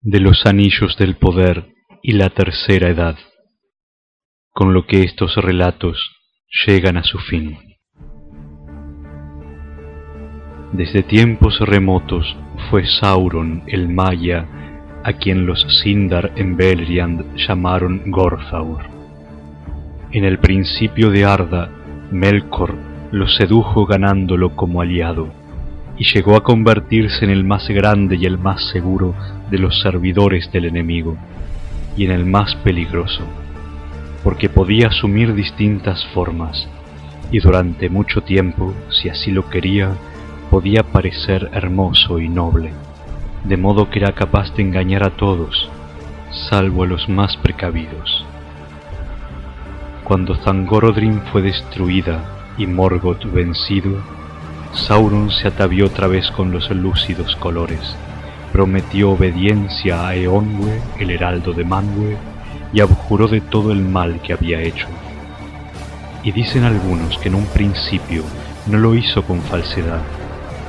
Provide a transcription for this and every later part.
de los anillos del poder y la tercera edad, con lo que estos relatos llegan a su fin. Desde tiempos remotos fue Sauron el Maya, a quien los Sindar en Beleriand llamaron Gorthaur. En el principio de Arda, Melkor lo sedujo ganándolo como aliado, y llegó a convertirse en el más grande y el más seguro de los servidores del enemigo, y en el más peligroso, porque podía asumir distintas formas, y durante mucho tiempo, si así lo quería, podía parecer hermoso y noble, de modo que era capaz de engañar a todos, salvo a los más precavidos. Cuando Zangorodrim fue destruida y Morgoth vencido, Sauron se atavió otra vez con los lúcidos colores, prometió obediencia a Eonwe, el heraldo de Manwë, y abjuró de todo el mal que había hecho. Y dicen algunos que en un principio no lo hizo con falsedad,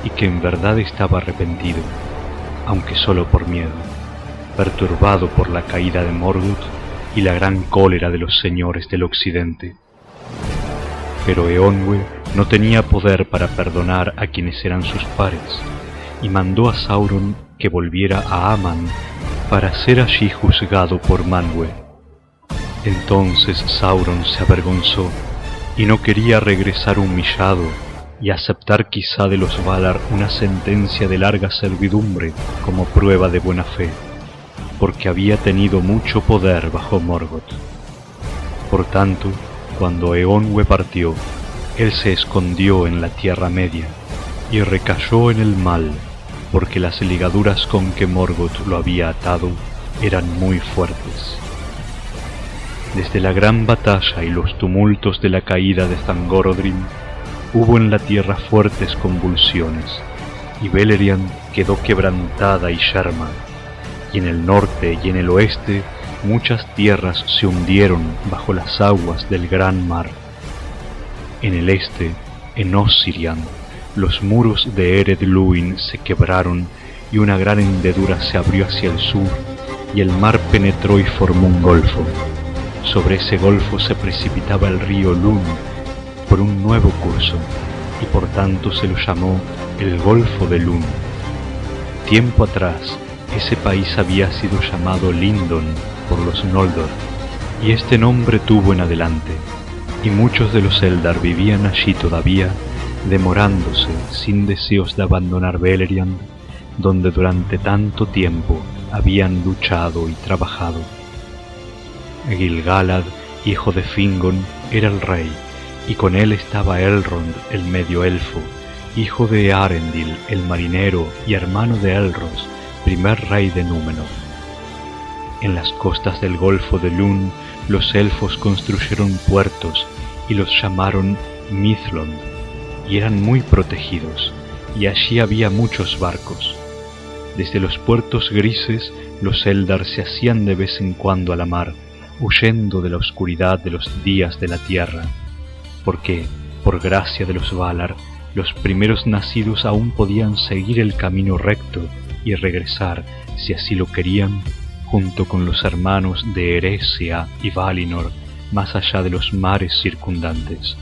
y que en verdad estaba arrepentido, aunque solo por miedo, perturbado por la caída de Morgoth y la gran cólera de los señores del occidente. Pero Eonwe no tenía poder para perdonar a quienes eran sus pares, y mandó a Sauron que volviera a Aman para ser allí juzgado por Manwë. Entonces Sauron se avergonzó y no quería regresar humillado y aceptar quizá de los Valar una sentencia de larga servidumbre como prueba de buena fe, porque había tenido mucho poder bajo Morgoth. Por tanto, cuando Eonwe partió, él se escondió en la Tierra Media y recayó en el mal, porque las ligaduras con que Morgoth lo había atado eran muy fuertes. Desde la gran batalla y los tumultos de la caída de Zangorodrim, hubo en la tierra fuertes convulsiones, y Beleriand quedó quebrantada y yerma, y en el norte y en el oeste muchas tierras se hundieron bajo las aguas del gran mar. En el este, en Ossirian, los muros de Ered Luin se quebraron y una gran hendedura se abrió hacia el sur y el mar penetró y formó un golfo. Sobre ese golfo se precipitaba el río Lun por un nuevo curso y por tanto se lo llamó el Golfo de Lun. Tiempo atrás, ese país había sido llamado Lindon por los Noldor, y este nombre tuvo en adelante, y muchos de los Eldar vivían allí todavía, demorándose sin deseos de abandonar Beleriand, donde durante tanto tiempo habían luchado y trabajado. Gilgalad, hijo de Fingon, era el rey, y con él estaba Elrond, el medio elfo, hijo de Arendil, el marinero y hermano de Elros, primer rey de Númenor. En las costas del Golfo de Lun, los elfos construyeron puertos y los llamaron Mithlond, y eran muy protegidos, y allí había muchos barcos. Desde los puertos grises, los Eldar se hacían de vez en cuando a la mar, huyendo de la oscuridad de los días de la tierra porque, por gracia de los Valar, los primeros nacidos aún podían seguir el camino recto y regresar, si así lo querían, junto con los hermanos de Eresia y Valinor, más allá de los mares circundantes.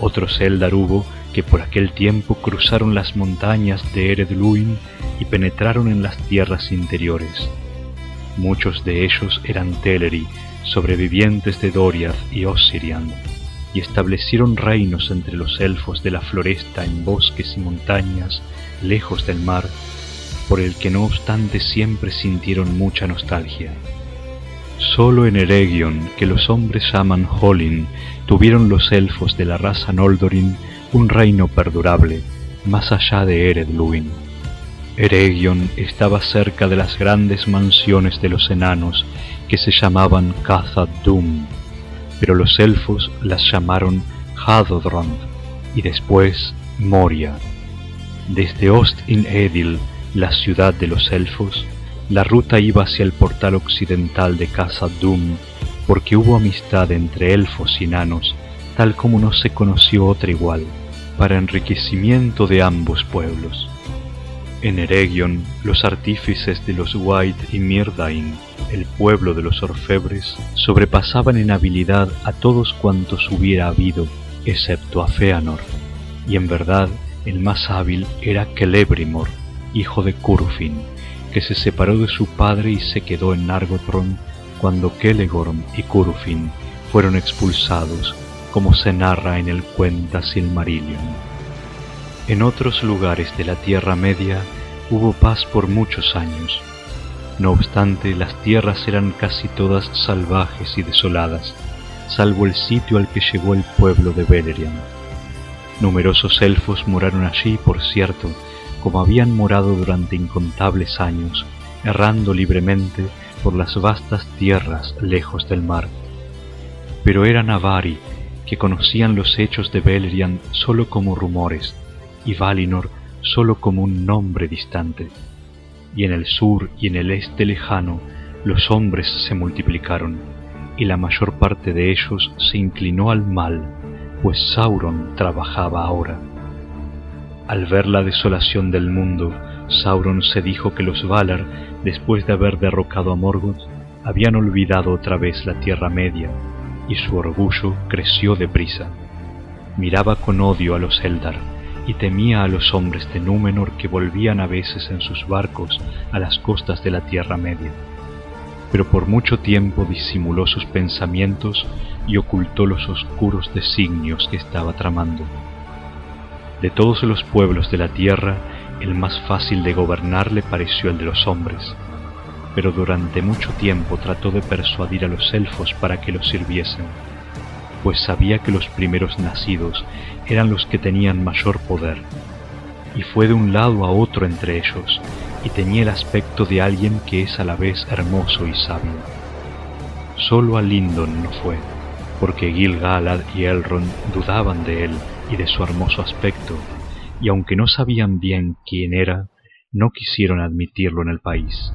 Otros Eldar hubo que por aquel tiempo cruzaron las montañas de Eredluin y penetraron en las tierras interiores. Muchos de ellos eran Teleri, sobrevivientes de Doriath y Ossirian, y establecieron reinos entre los elfos de la floresta en bosques y montañas, lejos del mar, por el que no obstante siempre sintieron mucha nostalgia. Solo en Eregion, que los hombres llaman Holin, tuvieron los elfos de la raza Noldorin un reino perdurable, más allá de Ered Luin. Eregion estaba cerca de las grandes mansiones de los enanos que se llamaban Khazad Dum, pero los elfos las llamaron Hadodrond y después Moria. Desde Ost-in-Edil, la ciudad de los elfos, la ruta iba hacia el portal occidental de Casa Dum, porque hubo amistad entre elfos y enanos, tal como no se conoció otra igual, para enriquecimiento de ambos pueblos. En Eregion, los artífices de los White y Myrdain, el pueblo de los orfebres, sobrepasaban en habilidad a todos cuantos hubiera habido, excepto a Feanor, y en verdad el más hábil era Celebrimor, hijo de Curfin, que se separó de su padre y se quedó en Nargothrond cuando Kelegorm y Curfin fueron expulsados, como se narra en el cuenta Silmarillion. En otros lugares de la Tierra Media hubo paz por muchos años. No obstante, las tierras eran casi todas salvajes y desoladas, salvo el sitio al que llegó el pueblo de Beleriand. Numerosos elfos moraron allí, por cierto, como habían morado durante incontables años, errando libremente por las vastas tierras lejos del mar. Pero eran Avari, que conocían los hechos de Beleriand sólo como rumores, y Valinor solo como un nombre distante. Y en el sur y en el este lejano los hombres se multiplicaron, y la mayor parte de ellos se inclinó al mal, pues Sauron trabajaba ahora. Al ver la desolación del mundo, Sauron se dijo que los Valar, después de haber derrocado a Morgoth, habían olvidado otra vez la Tierra Media, y su orgullo creció deprisa. Miraba con odio a los Eldar, y temía a los hombres de Númenor que volvían a veces en sus barcos a las costas de la Tierra Media. Pero por mucho tiempo disimuló sus pensamientos y ocultó los oscuros designios que estaba tramando. De todos los pueblos de la tierra, el más fácil de gobernar le pareció el de los hombres, pero durante mucho tiempo trató de persuadir a los elfos para que los sirviesen pues sabía que los primeros nacidos eran los que tenían mayor poder, y fue de un lado a otro entre ellos, y tenía el aspecto de alguien que es a la vez hermoso y sabio. Solo a Lindon no fue, porque Gil-galad y Elrond dudaban de él y de su hermoso aspecto, y aunque no sabían bien quién era, no quisieron admitirlo en el país.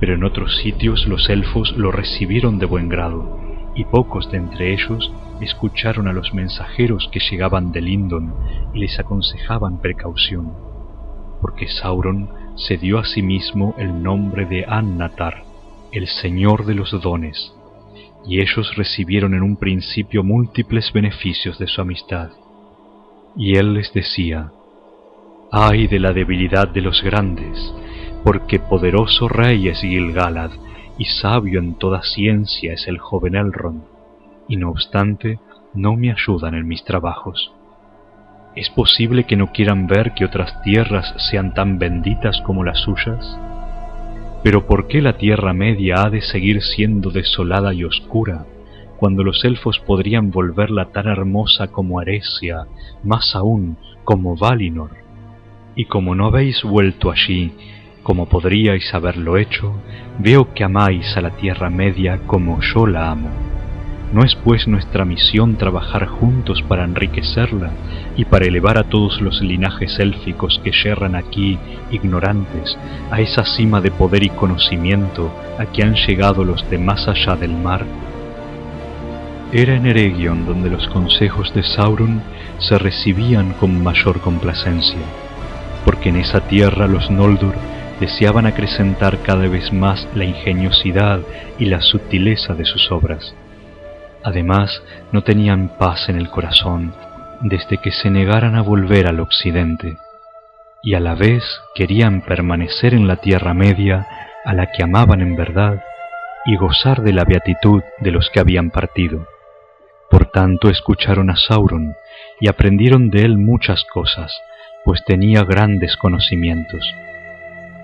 Pero en otros sitios los elfos lo recibieron de buen grado, y pocos de entre ellos escucharon a los mensajeros que llegaban de Lindon y les aconsejaban precaución, porque Sauron se dio a sí mismo el nombre de Annatar, el Señor de los Dones, y ellos recibieron en un principio múltiples beneficios de su amistad. Y él les decía, ¡ay de la debilidad de los grandes! Porque poderoso rey es Gil-galad, y sabio en toda ciencia es el joven Elrond, y no obstante no me ayudan en mis trabajos. ¿Es posible que no quieran ver que otras tierras sean tan benditas como las suyas? Pero ¿por qué la Tierra Media ha de seguir siendo desolada y oscura, cuando los elfos podrían volverla tan hermosa como Aresia, más aún como Valinor? Y como no habéis vuelto allí, como podríais haberlo hecho, veo que amáis a la Tierra Media como yo la amo. ¿No es pues nuestra misión trabajar juntos para enriquecerla y para elevar a todos los linajes élficos que yerran aquí, ignorantes, a esa cima de poder y conocimiento a que han llegado los de más allá del mar? Era en Eregion donde los consejos de Sauron se recibían con mayor complacencia, porque en esa tierra los Noldor deseaban acrecentar cada vez más la ingeniosidad y la sutileza de sus obras. Además, no tenían paz en el corazón desde que se negaran a volver al occidente, y a la vez querían permanecer en la Tierra Media a la que amaban en verdad y gozar de la beatitud de los que habían partido. Por tanto escucharon a Sauron y aprendieron de él muchas cosas, pues tenía grandes conocimientos.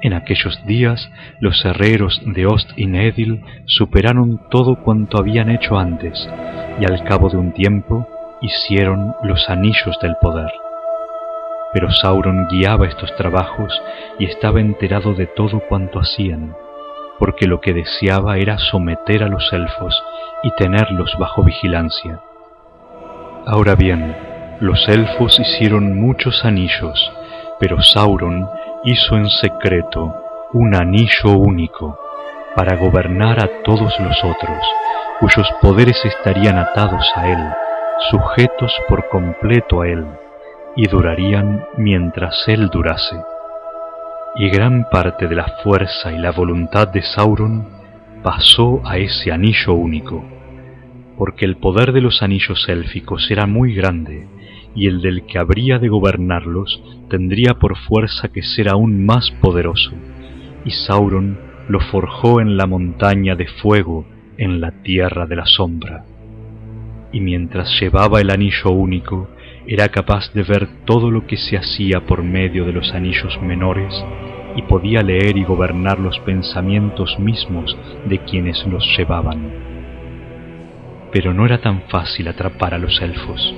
En aquellos días los herreros de Ost y Nedil superaron todo cuanto habían hecho antes, y al cabo de un tiempo hicieron los anillos del poder. Pero Sauron guiaba estos trabajos y estaba enterado de todo cuanto hacían, porque lo que deseaba era someter a los elfos y tenerlos bajo vigilancia. Ahora bien, los elfos hicieron muchos anillos, pero Sauron hizo en secreto un anillo único para gobernar a todos los otros, cuyos poderes estarían atados a él, sujetos por completo a él, y durarían mientras él durase. y gran parte de la fuerza y la voluntad de Sauron pasó a ese anillo único, porque el poder de los anillos élficos era muy grande, y el del que habría de gobernarlos tendría por fuerza que ser aún más poderoso, y Sauron lo forjó en la montaña de fuego en la tierra de la sombra. Y mientras llevaba el anillo único, era capaz de ver todo lo que se hacía por medio de los anillos menores y podía leer y gobernar los pensamientos mismos de quienes los llevaban. Pero no era tan fácil atrapar a los elfos.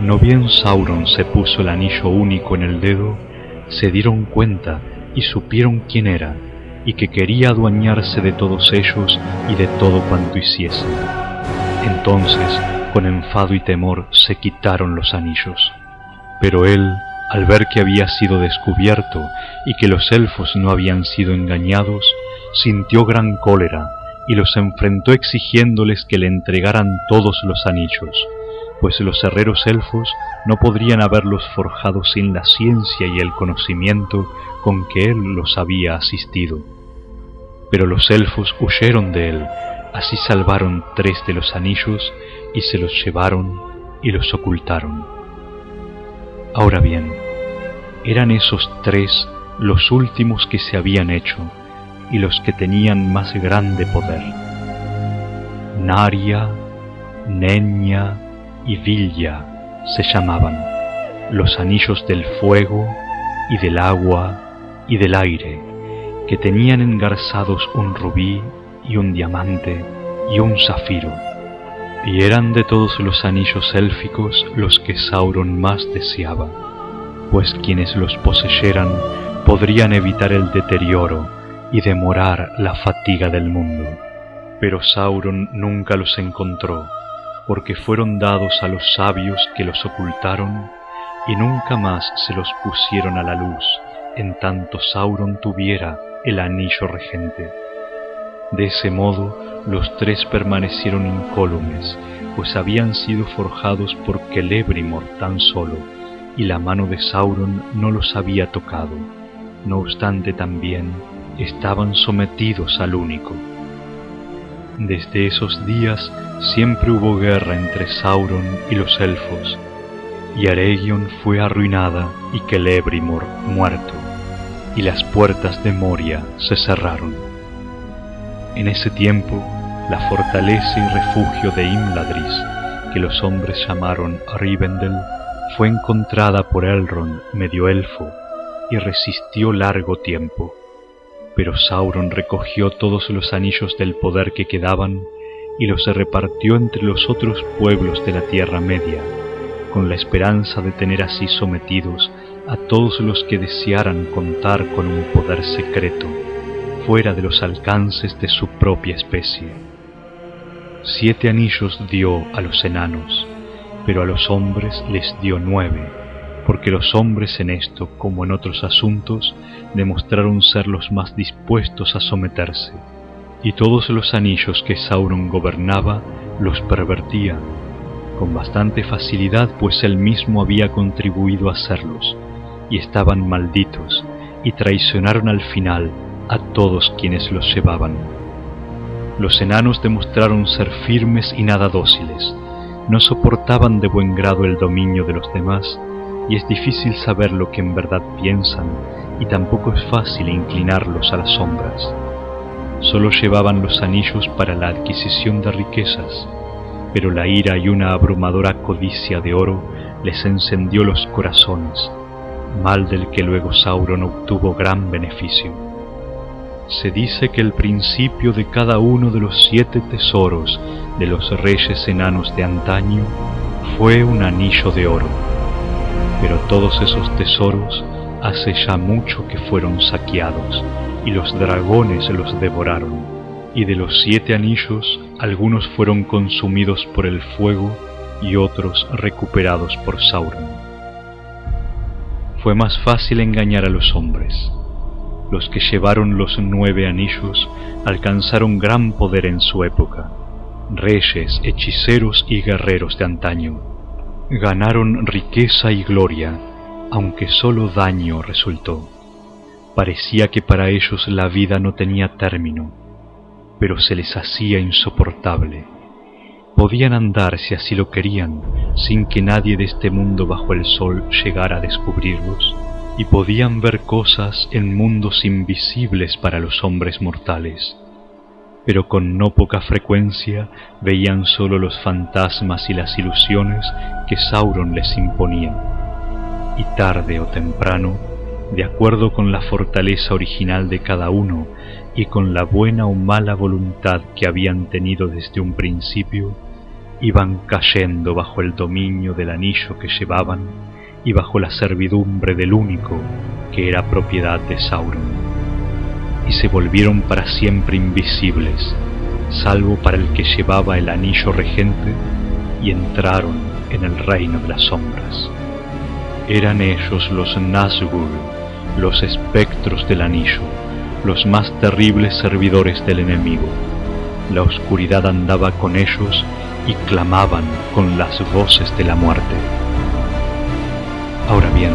No bien Sauron se puso el anillo único en el dedo, se dieron cuenta y supieron quién era, y que quería adueñarse de todos ellos y de todo cuanto hiciesen. Entonces, con enfado y temor, se quitaron los anillos. Pero él, al ver que había sido descubierto y que los elfos no habían sido engañados, sintió gran cólera y los enfrentó exigiéndoles que le entregaran todos los anillos, pues los herreros elfos no podrían haberlos forjado sin la ciencia y el conocimiento con que él los había asistido. Pero los elfos huyeron de él, así salvaron tres de los anillos y se los llevaron y los ocultaron. Ahora bien, eran esos tres los últimos que se habían hecho y los que tenían más grande poder. Naria, Nenya y Villa se llamaban los anillos del fuego y del agua y del aire, que tenían engarzados un rubí y un diamante y un zafiro, y eran de todos los anillos élficos los que Sauron más deseaba, pues quienes los poseyeran podrían evitar el deterioro y demorar la fatiga del mundo. Pero Sauron nunca los encontró, porque fueron dados a los sabios que los ocultaron y nunca más se los pusieron a la luz, en tanto Sauron tuviera el anillo regente. De ese modo los tres permanecieron incólumes, pues habían sido forjados por Celebrimor tan solo, y la mano de Sauron no los había tocado. No obstante también estaban sometidos al único. Desde esos días siempre hubo guerra entre Sauron y los elfos, y Aregion fue arruinada y Celebrimor muerto, y las puertas de Moria se cerraron. En ese tiempo, la fortaleza y refugio de Imladris, que los hombres llamaron Rivendell, fue encontrada por Elrond, medio elfo, y resistió largo tiempo. Pero Sauron recogió todos los anillos del poder que quedaban y los repartió entre los otros pueblos de la Tierra Media, con la esperanza de tener así sometidos a todos los que desearan contar con un poder secreto, fuera de los alcances de su propia especie. Siete anillos dio a los enanos, pero a los hombres les dio nueve, porque los hombres en esto, como en otros asuntos, demostraron ser los más dispuestos a someterse, y todos los anillos que Sauron gobernaba los pervertía, con bastante facilidad pues él mismo había contribuido a hacerlos, y estaban malditos, y traicionaron al final a todos quienes los llevaban. Los enanos demostraron ser firmes y nada dóciles, no soportaban de buen grado el dominio de los demás, y es difícil saber lo que en verdad piensan, y tampoco es fácil inclinarlos a las sombras. Solo llevaban los anillos para la adquisición de riquezas, pero la ira y una abrumadora codicia de oro les encendió los corazones, mal del que luego Sauron obtuvo gran beneficio. Se dice que el principio de cada uno de los siete tesoros de los reyes enanos de antaño fue un anillo de oro, pero todos esos tesoros hace ya mucho que fueron saqueados y los dragones los devoraron, y de los siete anillos algunos fueron consumidos por el fuego y otros recuperados por Sauron. Fue más fácil engañar a los hombres. Los que llevaron los nueve anillos alcanzaron gran poder en su época, reyes, hechiceros y guerreros de antaño. Ganaron riqueza y gloria, aunque solo daño resultó. Parecía que para ellos la vida no tenía término, pero se les hacía insoportable. Podían andar si así lo querían, sin que nadie de este mundo bajo el sol llegara a descubrirlos, y podían ver cosas en mundos invisibles para los hombres mortales pero con no poca frecuencia veían sólo los fantasmas y las ilusiones que Sauron les imponía. Y tarde o temprano, de acuerdo con la fortaleza original de cada uno y con la buena o mala voluntad que habían tenido desde un principio, iban cayendo bajo el dominio del anillo que llevaban y bajo la servidumbre del único que era propiedad de Sauron y se volvieron para siempre invisibles, salvo para el que llevaba el anillo regente, y entraron en el reino de las sombras. Eran ellos los Nazgûl, los espectros del anillo, los más terribles servidores del enemigo. La oscuridad andaba con ellos y clamaban con las voces de la muerte. Ahora bien,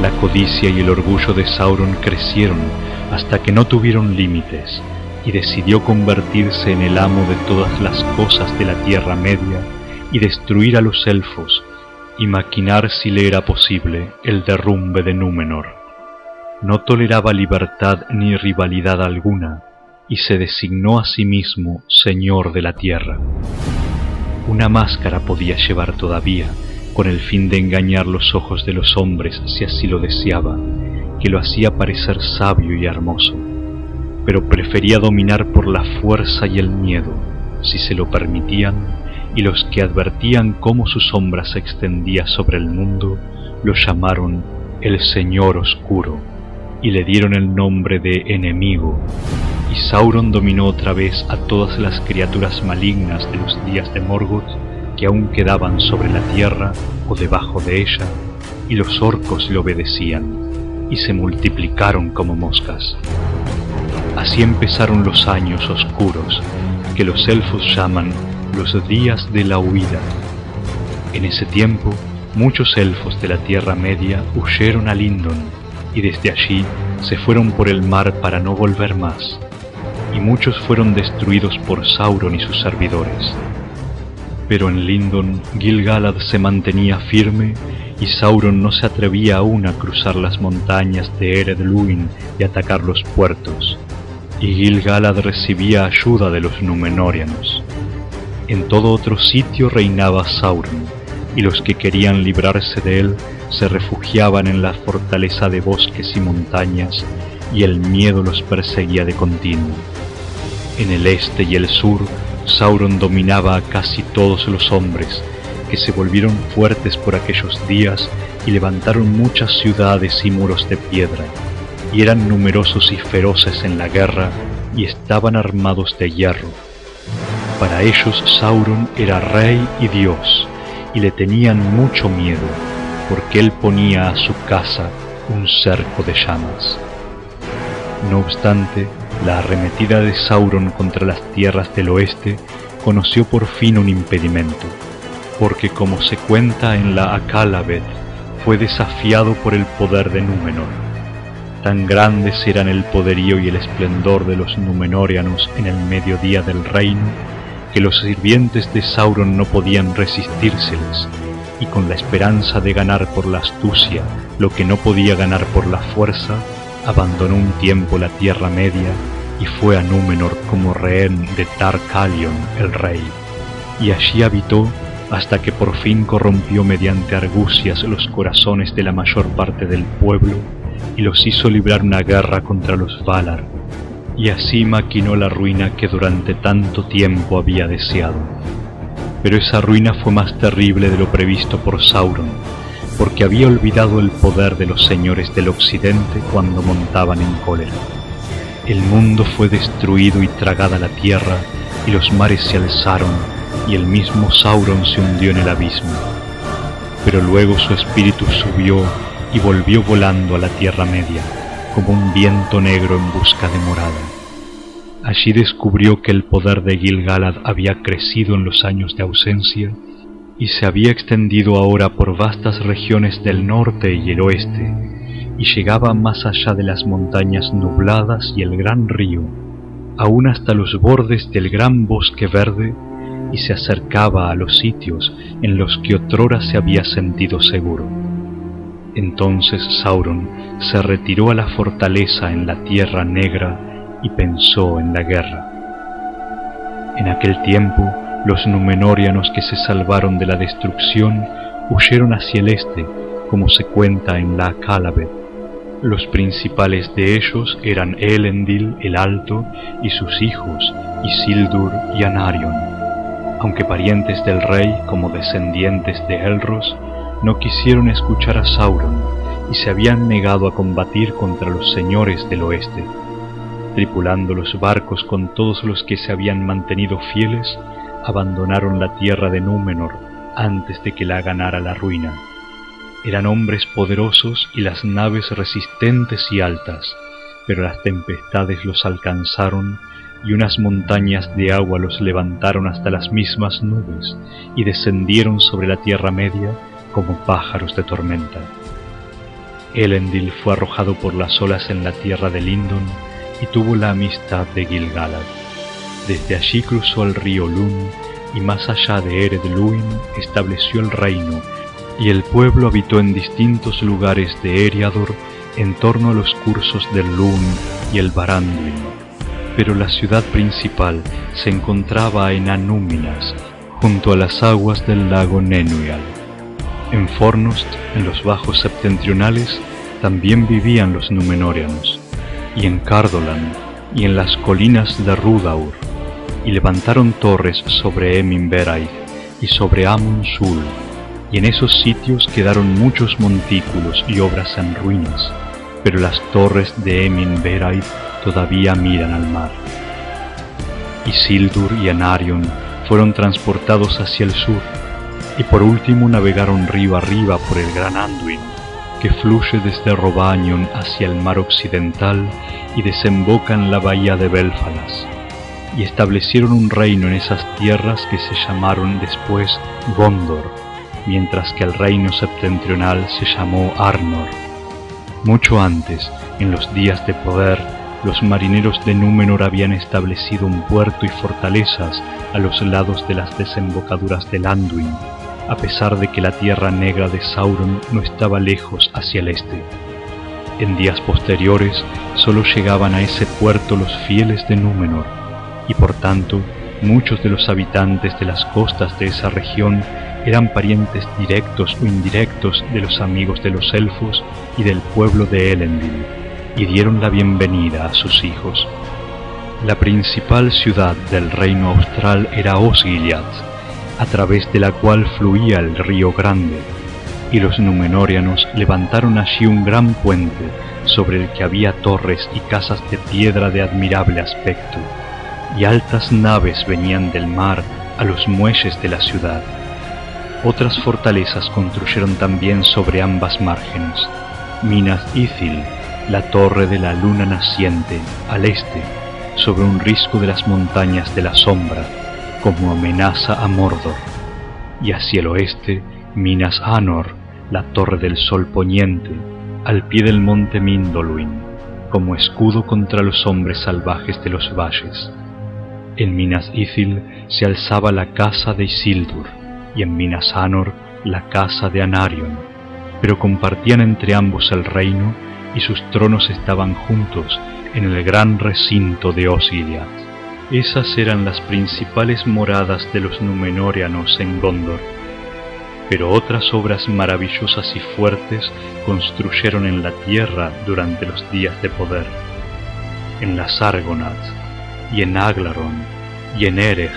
la codicia y el orgullo de Sauron crecieron hasta que no tuvieron límites y decidió convertirse en el amo de todas las cosas de la Tierra Media y destruir a los elfos y maquinar si le era posible el derrumbe de Númenor. No toleraba libertad ni rivalidad alguna y se designó a sí mismo Señor de la Tierra. Una máscara podía llevar todavía, con el fin de engañar los ojos de los hombres si así lo deseaba, que lo hacía parecer sabio y hermoso, pero prefería dominar por la fuerza y el miedo, si se lo permitían, y los que advertían cómo su sombra se extendía sobre el mundo, lo llamaron el Señor Oscuro, y le dieron el nombre de enemigo, y Sauron dominó otra vez a todas las criaturas malignas de los días de Morgoth que aún quedaban sobre la tierra o debajo de ella, y los orcos le obedecían y se multiplicaron como moscas. Así empezaron los años oscuros, que los elfos llaman los días de la huida. En ese tiempo, muchos elfos de la Tierra Media huyeron a Lindon y desde allí se fueron por el mar para no volver más, y muchos fueron destruidos por Sauron y sus servidores. Pero en Lindon Gil-galad se mantenía firme y Sauron no se atrevía aún a cruzar las montañas de Ered Luin y atacar los puertos, y Gil-galad recibía ayuda de los Númenóreanos. En todo otro sitio reinaba Sauron, y los que querían librarse de él se refugiaban en la fortaleza de bosques y montañas, y el miedo los perseguía de continuo. En el este y el sur, Sauron dominaba a casi todos los hombres, que se volvieron fuertes por aquellos días y levantaron muchas ciudades y muros de piedra, y eran numerosos y feroces en la guerra, y estaban armados de hierro. Para ellos Sauron era rey y dios, y le tenían mucho miedo, porque él ponía a su casa un cerco de llamas. No obstante, la arremetida de Sauron contra las tierras del oeste conoció por fin un impedimento porque como se cuenta en la Akalavet, fue desafiado por el poder de Númenor. Tan grandes eran el poderío y el esplendor de los Númenóreanos en el mediodía del reino, que los sirvientes de Sauron no podían resistírseles, y con la esperanza de ganar por la astucia lo que no podía ganar por la fuerza, abandonó un tiempo la Tierra Media y fue a Númenor como rehén de Tar-Kalion el rey, y allí habitó hasta que por fin corrompió mediante argucias los corazones de la mayor parte del pueblo y los hizo librar una guerra contra los Valar, y así maquinó la ruina que durante tanto tiempo había deseado. Pero esa ruina fue más terrible de lo previsto por Sauron, porque había olvidado el poder de los señores del occidente cuando montaban en cólera. El mundo fue destruido y tragada la tierra, y los mares se alzaron y el mismo Sauron se hundió en el abismo. Pero luego su espíritu subió y volvió volando a la Tierra Media, como un viento negro en busca de morada. Allí descubrió que el poder de Gil-galad había crecido en los años de ausencia y se había extendido ahora por vastas regiones del norte y el oeste, y llegaba más allá de las montañas nubladas y el gran río, aún hasta los bordes del gran bosque verde, y se acercaba a los sitios en los que otrora se había sentido seguro. Entonces Sauron se retiró a la fortaleza en la Tierra Negra y pensó en la guerra. En aquel tiempo, los Númenóreanos que se salvaron de la destrucción huyeron hacia el este, como se cuenta en la Calabed. Los principales de ellos eran Elendil el Alto y sus hijos, Isildur y Anarion. Aunque parientes del rey como descendientes de Elros, no quisieron escuchar a Sauron y se habían negado a combatir contra los señores del oeste. Tripulando los barcos con todos los que se habían mantenido fieles, abandonaron la tierra de Númenor antes de que la ganara la ruina. Eran hombres poderosos y las naves resistentes y altas, pero las tempestades los alcanzaron y unas montañas de agua los levantaron hasta las mismas nubes y descendieron sobre la tierra media como pájaros de tormenta. Elendil fue arrojado por las olas en la tierra de Lindon y tuvo la amistad de Gilgalad. Desde allí cruzó el río Lun y más allá de Ered Luin estableció el reino y el pueblo habitó en distintos lugares de Eriador en torno a los cursos del Lun y el Baranduin. Pero la ciudad principal se encontraba en Anúminas, junto a las aguas del lago Nenuial. En Fornost, en los bajos septentrionales, también vivían los Númenóreanos, y en Cardolan, y en las colinas de Rudaur, y levantaron torres sobre Eminberaith y sobre Amun-Sul, y en esos sitios quedaron muchos montículos y obras en ruinas, pero las torres de Eminberaith todavía miran al mar. Isildur y Anarion fueron transportados hacia el sur, y por último navegaron río arriba por el gran Anduin, que fluye desde Robañon hacia el mar occidental y desemboca en la bahía de Belfalas, y establecieron un reino en esas tierras que se llamaron después Gondor, mientras que el reino septentrional se llamó Arnor. Mucho antes, en los días de poder, los marineros de Númenor habían establecido un puerto y fortalezas a los lados de las desembocaduras del Anduin, a pesar de que la tierra negra de Sauron no estaba lejos hacia el este. En días posteriores solo llegaban a ese puerto los fieles de Númenor, y por tanto muchos de los habitantes de las costas de esa región eran parientes directos o indirectos de los amigos de los elfos y del pueblo de Elendil, y dieron la bienvenida a sus hijos. La principal ciudad del reino austral era Osgiliath, a través de la cual fluía el río Grande, y los Númenóreanos levantaron allí un gran puente sobre el que había torres y casas de piedra de admirable aspecto, y altas naves venían del mar a los muelles de la ciudad. Otras fortalezas construyeron también sobre ambas márgenes, Minas Ithil, la torre de la luna naciente, al este, sobre un risco de las montañas de la sombra, como amenaza a Mordor, y hacia el oeste Minas Anor, la torre del sol poniente, al pie del monte Mindoluin, como escudo contra los hombres salvajes de los valles. En Minas Ithil se alzaba la casa de Isildur, y en Minas Anor la casa de Anarion, pero compartían entre ambos el reino y sus tronos estaban juntos en el gran recinto de Osgiliath. Esas eran las principales moradas de los Númenóreanos en Gondor, pero otras obras maravillosas y fuertes construyeron en la tierra durante los días de poder. En las Argonath, y en Aglaron, y en Erech,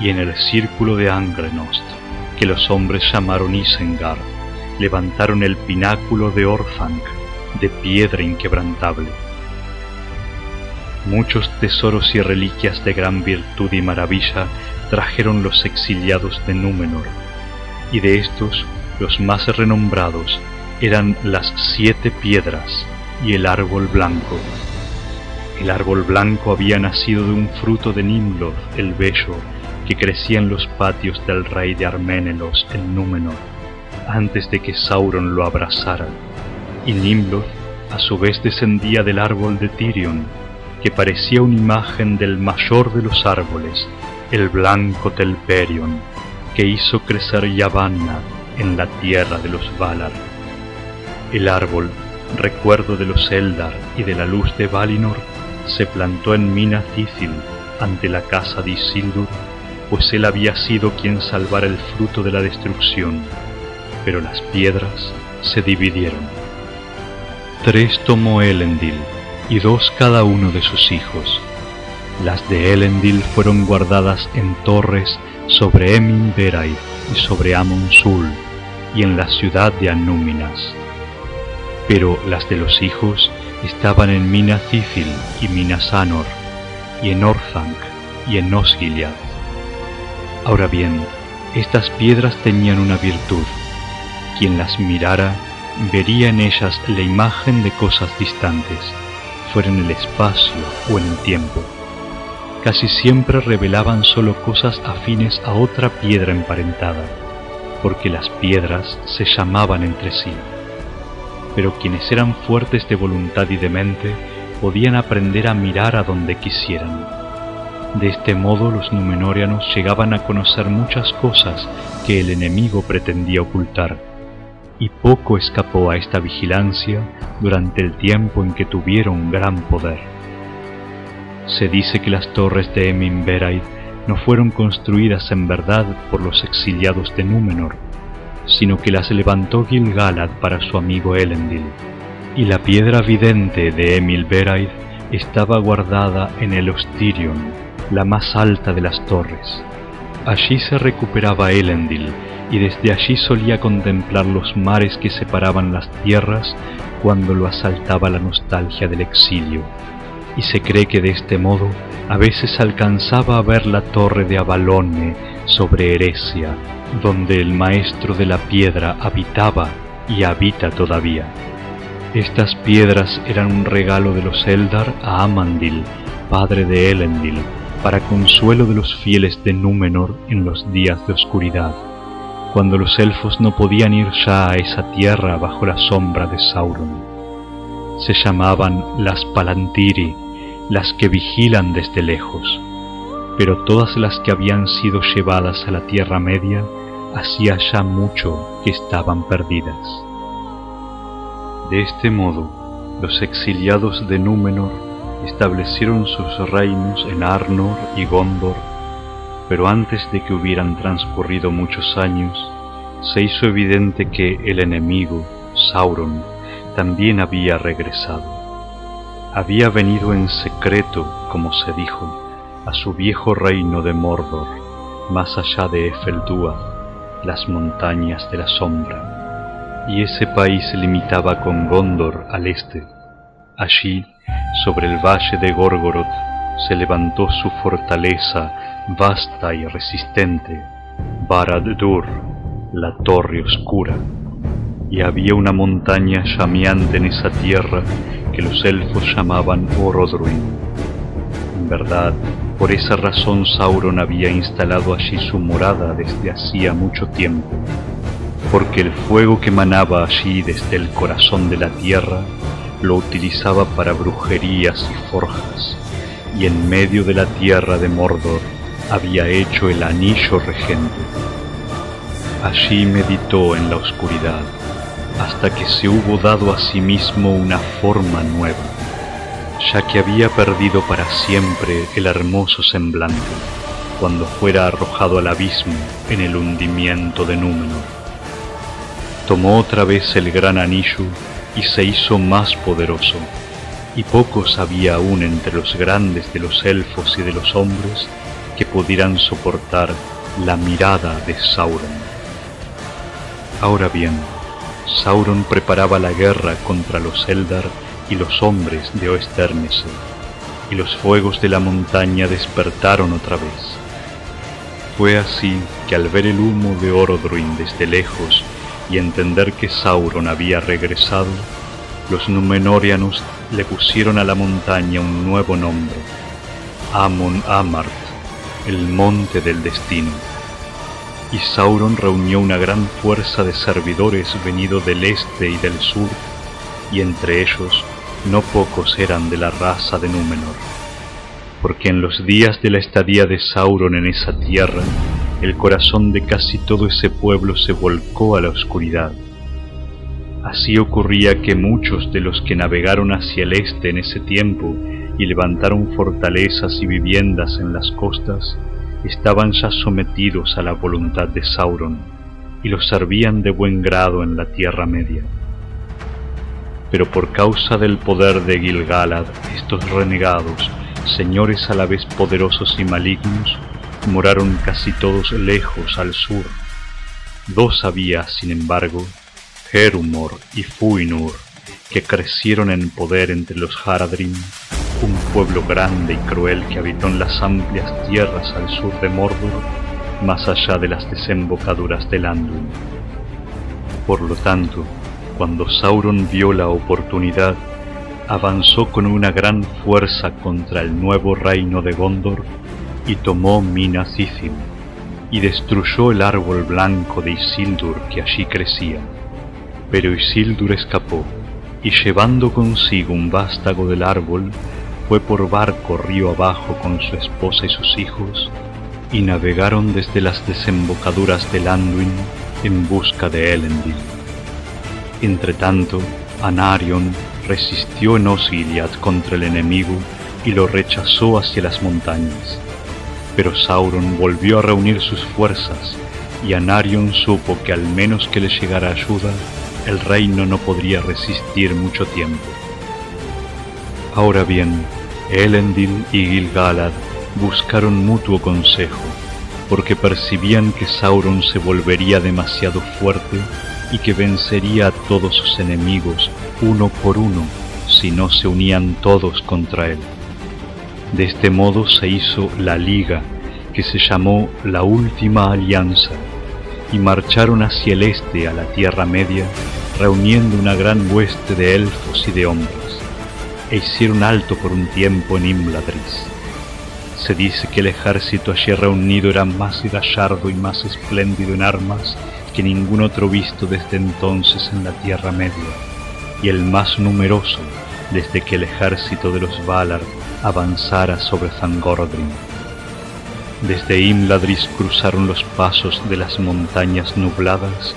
y en el círculo de Angrenost, que los hombres llamaron Isengard, levantaron el pináculo de Orthanc, de piedra inquebrantable Muchos tesoros y reliquias de gran virtud y maravilla trajeron los exiliados de Númenor, y de estos los más renombrados eran las siete piedras y el árbol blanco. El árbol blanco había nacido de un fruto de Nimloth el bello que crecía en los patios del rey de Arménelos en Númenor, antes de que Sauron lo abrazara, y Nimloth a su vez descendía del árbol de Tirion, que parecía una imagen del mayor de los árboles, el blanco Telperion, que hizo crecer Yavanna en la tierra de los Valar. El árbol, recuerdo de los Eldar y de la luz de Valinor, se plantó en Minas Ithil ante la casa de Isildur, pues él había sido quien salvara el fruto de la destrucción, pero las piedras se dividieron. Tres tomó Elendil, y dos cada uno de sus hijos. Las de Elendil fueron guardadas en torres sobre Emin Berai y sobre Amon Sul, y en la ciudad de Anúminas. Pero las de los hijos estaban en Minas Ithil y Minas Anor, y en Orthanc y en Osgiliath. Ahora bien, estas piedras tenían una virtud. Quien las mirara vería en ellas la imagen de cosas distantes, fuera en el espacio o en el tiempo. Casi siempre revelaban solo cosas afines a otra piedra emparentada, porque las piedras se llamaban entre sí. Pero quienes eran fuertes de voluntad y de mente podían aprender a mirar a donde quisieran de este modo los Númenóreanos llegaban a conocer muchas cosas que el enemigo pretendía ocultar, y poco escapó a esta vigilancia durante el tiempo en que tuvieron gran poder. Se dice que las torres de Emin Beraid no fueron construidas en verdad por los exiliados de Númenor, sino que las levantó Gil-galad para su amigo Elendil, y la piedra vidente de Emil Beraid estaba guardada en el Ostirion, la más alta de las torres. Allí se recuperaba Elendil, y desde allí solía contemplar los mares que separaban las tierras cuando lo asaltaba la nostalgia del exilio, y se cree que de este modo a veces alcanzaba a ver la torre de Avalone sobre Eresia, donde el maestro de la piedra habitaba y habita todavía. Estas piedras eran un regalo de los Eldar a Amandil, padre de Elendil, para consuelo de los fieles de Númenor en los días de oscuridad, cuando los elfos no podían ir ya a esa tierra bajo la sombra de Sauron. Se llamaban las Palantiri, las que vigilan desde lejos, pero todas las que habían sido llevadas a la Tierra Media hacía ya mucho que estaban perdidas. De este modo, los exiliados de Númenor establecieron sus reinos en Arnor y Gondor, pero antes de que hubieran transcurrido muchos años, se hizo evidente que el enemigo, Sauron, también había regresado. Había venido en secreto, como se dijo, a su viejo reino de Mordor, más allá de Efeldúa, las montañas de la sombra, y ese país se limitaba con Gondor al este. Allí sobre el valle de Gorgoroth se levantó su fortaleza vasta y resistente, Barad-dûr, la torre oscura, y había una montaña llameante en esa tierra que los elfos llamaban Orodruin. En verdad, por esa razón Sauron había instalado allí su morada desde hacía mucho tiempo, porque el fuego que manaba allí desde el corazón de la tierra lo utilizaba para brujerías y forjas, y en medio de la tierra de Mordor había hecho el anillo regente. Allí meditó en la oscuridad, hasta que se hubo dado a sí mismo una forma nueva, ya que había perdido para siempre el hermoso semblante, cuando fuera arrojado al abismo en el hundimiento de Númenor. Tomó otra vez el gran anillo y se hizo más poderoso, y pocos había aún entre los grandes de los elfos y de los hombres que pudieran soportar la mirada de Sauron. Ahora bien, Sauron preparaba la guerra contra los Eldar y los hombres de Oesternese, y los fuegos de la montaña despertaron otra vez. Fue así que al ver el humo de Orodruin desde lejos y entender que Sauron había regresado, los Númenóreanos le pusieron a la montaña un nuevo nombre, Amon Amart, el monte del destino. Y Sauron reunió una gran fuerza de servidores venido del este y del sur, y entre ellos no pocos eran de la raza de Númenor, porque en los días de la estadía de Sauron en esa tierra, el corazón de casi todo ese pueblo se volcó a la oscuridad. Así ocurría que muchos de los que navegaron hacia el este en ese tiempo y levantaron fortalezas y viviendas en las costas, estaban ya sometidos a la voluntad de Sauron y los servían de buen grado en la Tierra Media. Pero por causa del poder de Gilgalad, estos renegados, señores a la vez poderosos y malignos, moraron casi todos lejos al sur. Dos había, sin embargo, Herumor y Fuinur, que crecieron en poder entre los Haradrim, un pueblo grande y cruel que habitó en las amplias tierras al sur de Mordor, más allá de las desembocaduras del Anduin. Por lo tanto, cuando Sauron vio la oportunidad, avanzó con una gran fuerza contra el nuevo reino de Gondor y tomó Minas Ithil y destruyó el árbol blanco de Isildur que allí crecía. Pero Isildur escapó y llevando consigo un vástago del árbol, fue por barco río abajo con su esposa y sus hijos y navegaron desde las desembocaduras del Anduin en busca de Elendil. Entretanto, Anarion resistió en Osgiliath contra el enemigo y lo rechazó hacia las montañas. Pero Sauron volvió a reunir sus fuerzas y Anarion supo que al menos que le llegara ayuda, el reino no podría resistir mucho tiempo. Ahora bien, Elendil y Gilgalad buscaron mutuo consejo, porque percibían que Sauron se volvería demasiado fuerte y que vencería a todos sus enemigos uno por uno si no se unían todos contra él. De este modo se hizo la Liga, que se llamó la Última Alianza, y marcharon hacia el este a la Tierra Media, reuniendo una gran hueste de elfos y de hombres, e hicieron alto por un tiempo en Imladris. Se dice que el ejército allí reunido era más gallardo y más espléndido en armas que ningún otro visto desde entonces en la Tierra Media, y el más numeroso desde que el ejército de los Valar avanzara sobre Zangordrim. Desde Imladris cruzaron los pasos de las montañas nubladas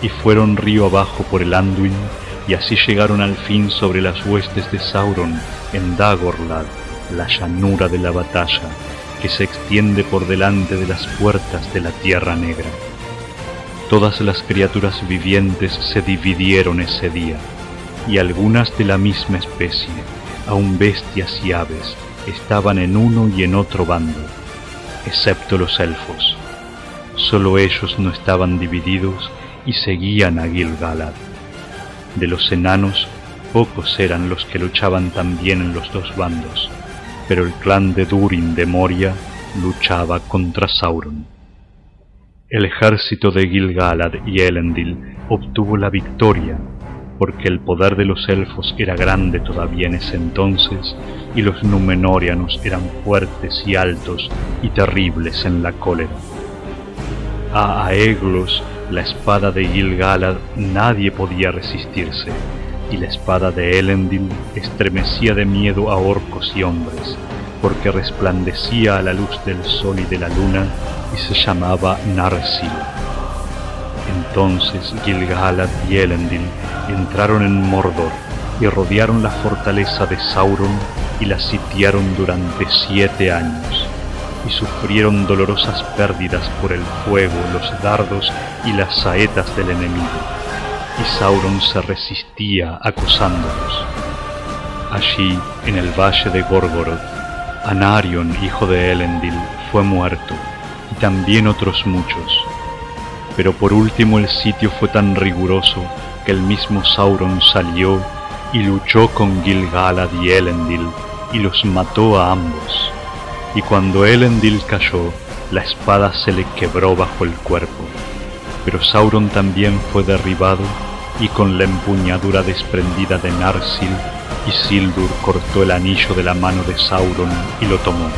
y fueron río abajo por el Anduin y así llegaron al fin sobre las huestes de Sauron en Dagorlad, la llanura de la batalla que se extiende por delante de las puertas de la Tierra Negra. Todas las criaturas vivientes se dividieron ese día, y algunas de la misma especie, aun bestias y aves, estaban en uno y en otro bando excepto los elfos. Solo ellos no estaban divididos y seguían a Gilgalad. De los enanos, pocos eran los que luchaban también en los dos bandos, pero el clan de Durin de Moria luchaba contra Sauron. El ejército de Gilgalad y Elendil obtuvo la victoria porque el poder de los elfos era grande todavía en ese entonces y los numenorianos eran fuertes y altos y terribles en la cólera. A Aeglos, la espada de Gilgalad, nadie podía resistirse, y la espada de Elendil estremecía de miedo a orcos y hombres, porque resplandecía a la luz del sol y de la luna y se llamaba Narsil. Entonces Gilgalad y Elendil entraron en Mordor y rodearon la fortaleza de Sauron y la sitiaron durante siete años, y sufrieron dolorosas pérdidas por el fuego, los dardos y las saetas del enemigo, y Sauron se resistía acosándolos. Allí, en el valle de Gorgoroth, Anarion, hijo de Elendil, fue muerto, y también otros muchos, pero por último el sitio fue tan riguroso que el mismo Sauron salió y luchó con Gilgalad y Elendil y los mató a ambos. Y cuando Elendil cayó, la espada se le quebró bajo el cuerpo. Pero Sauron también fue derribado y con la empuñadura desprendida de Narsil, Isildur cortó el anillo de la mano de Sauron y lo tomó.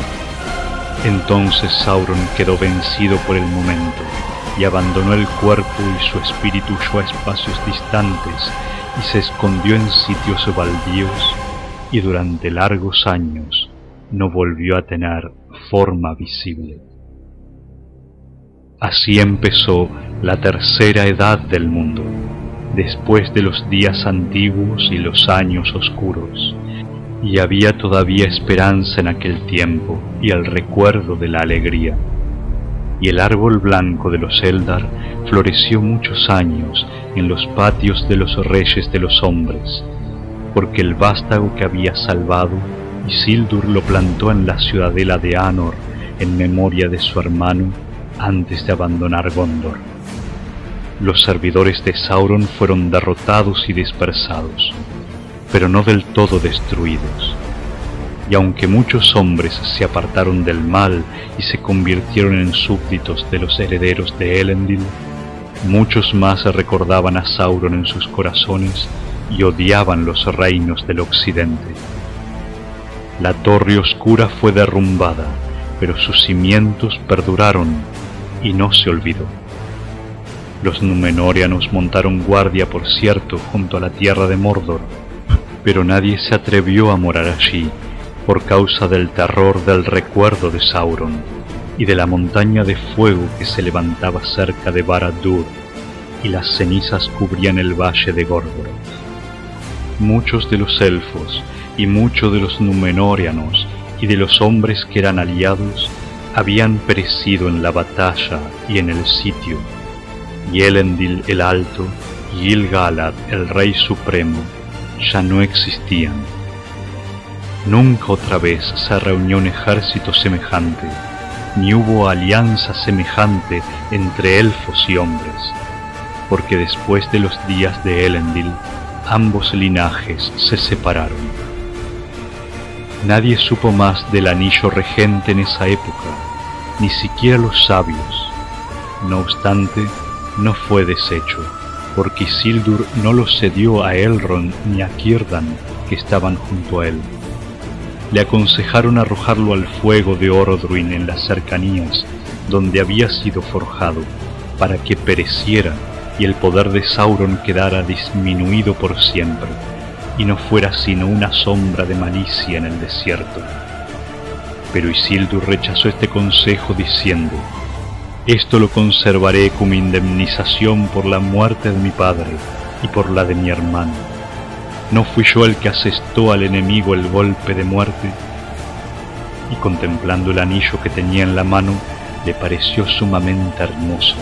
Entonces Sauron quedó vencido por el momento y abandonó el cuerpo y su espíritu huyó a espacios distantes y se escondió en sitios baldíos y durante largos años no volvió a tener forma visible. Así empezó la tercera edad del mundo, después de los días antiguos y los años oscuros, y había todavía esperanza en aquel tiempo y el recuerdo de la alegría. Y el árbol blanco de los Eldar floreció muchos años en los patios de los reyes de los hombres, porque el vástago que había salvado, Isildur lo plantó en la ciudadela de Anor en memoria de su hermano antes de abandonar Gondor. Los servidores de Sauron fueron derrotados y dispersados, pero no del todo destruidos. Y aunque muchos hombres se apartaron del mal y se convirtieron en súbditos de los herederos de Elendil, muchos más recordaban a Sauron en sus corazones y odiaban los reinos del occidente. La torre oscura fue derrumbada, pero sus cimientos perduraron y no se olvidó. Los Númenóreanos montaron guardia, por cierto, junto a la tierra de Mordor, pero nadie se atrevió a morar allí por causa del terror del recuerdo de Sauron y de la montaña de fuego que se levantaba cerca de Barad-dûr y las cenizas cubrían el valle de Gorgoroth. Muchos de los elfos y muchos de los Númenóreanos y de los hombres que eran aliados habían perecido en la batalla y en el sitio, y Elendil el Alto y Ilgalad el Rey Supremo ya no existían. Nunca otra vez se reunió un ejército semejante, ni hubo alianza semejante entre elfos y hombres, porque después de los días de Elendil, ambos linajes se separaron. Nadie supo más del anillo regente en esa época, ni siquiera los sabios. No obstante, no fue deshecho, porque Isildur no lo cedió a Elrond ni a Círdan, que estaban junto a él. Le aconsejaron arrojarlo al fuego de Orodruin en las cercanías, donde había sido forjado, para que pereciera y el poder de Sauron quedara disminuido por siempre, y no fuera sino una sombra de malicia en el desierto. Pero Isildur rechazó este consejo diciendo, Esto lo conservaré como indemnización por la muerte de mi padre y por la de mi hermano. ¿No fui yo el que asestó al enemigo el golpe de muerte? Y contemplando el anillo que tenía en la mano, le pareció sumamente hermoso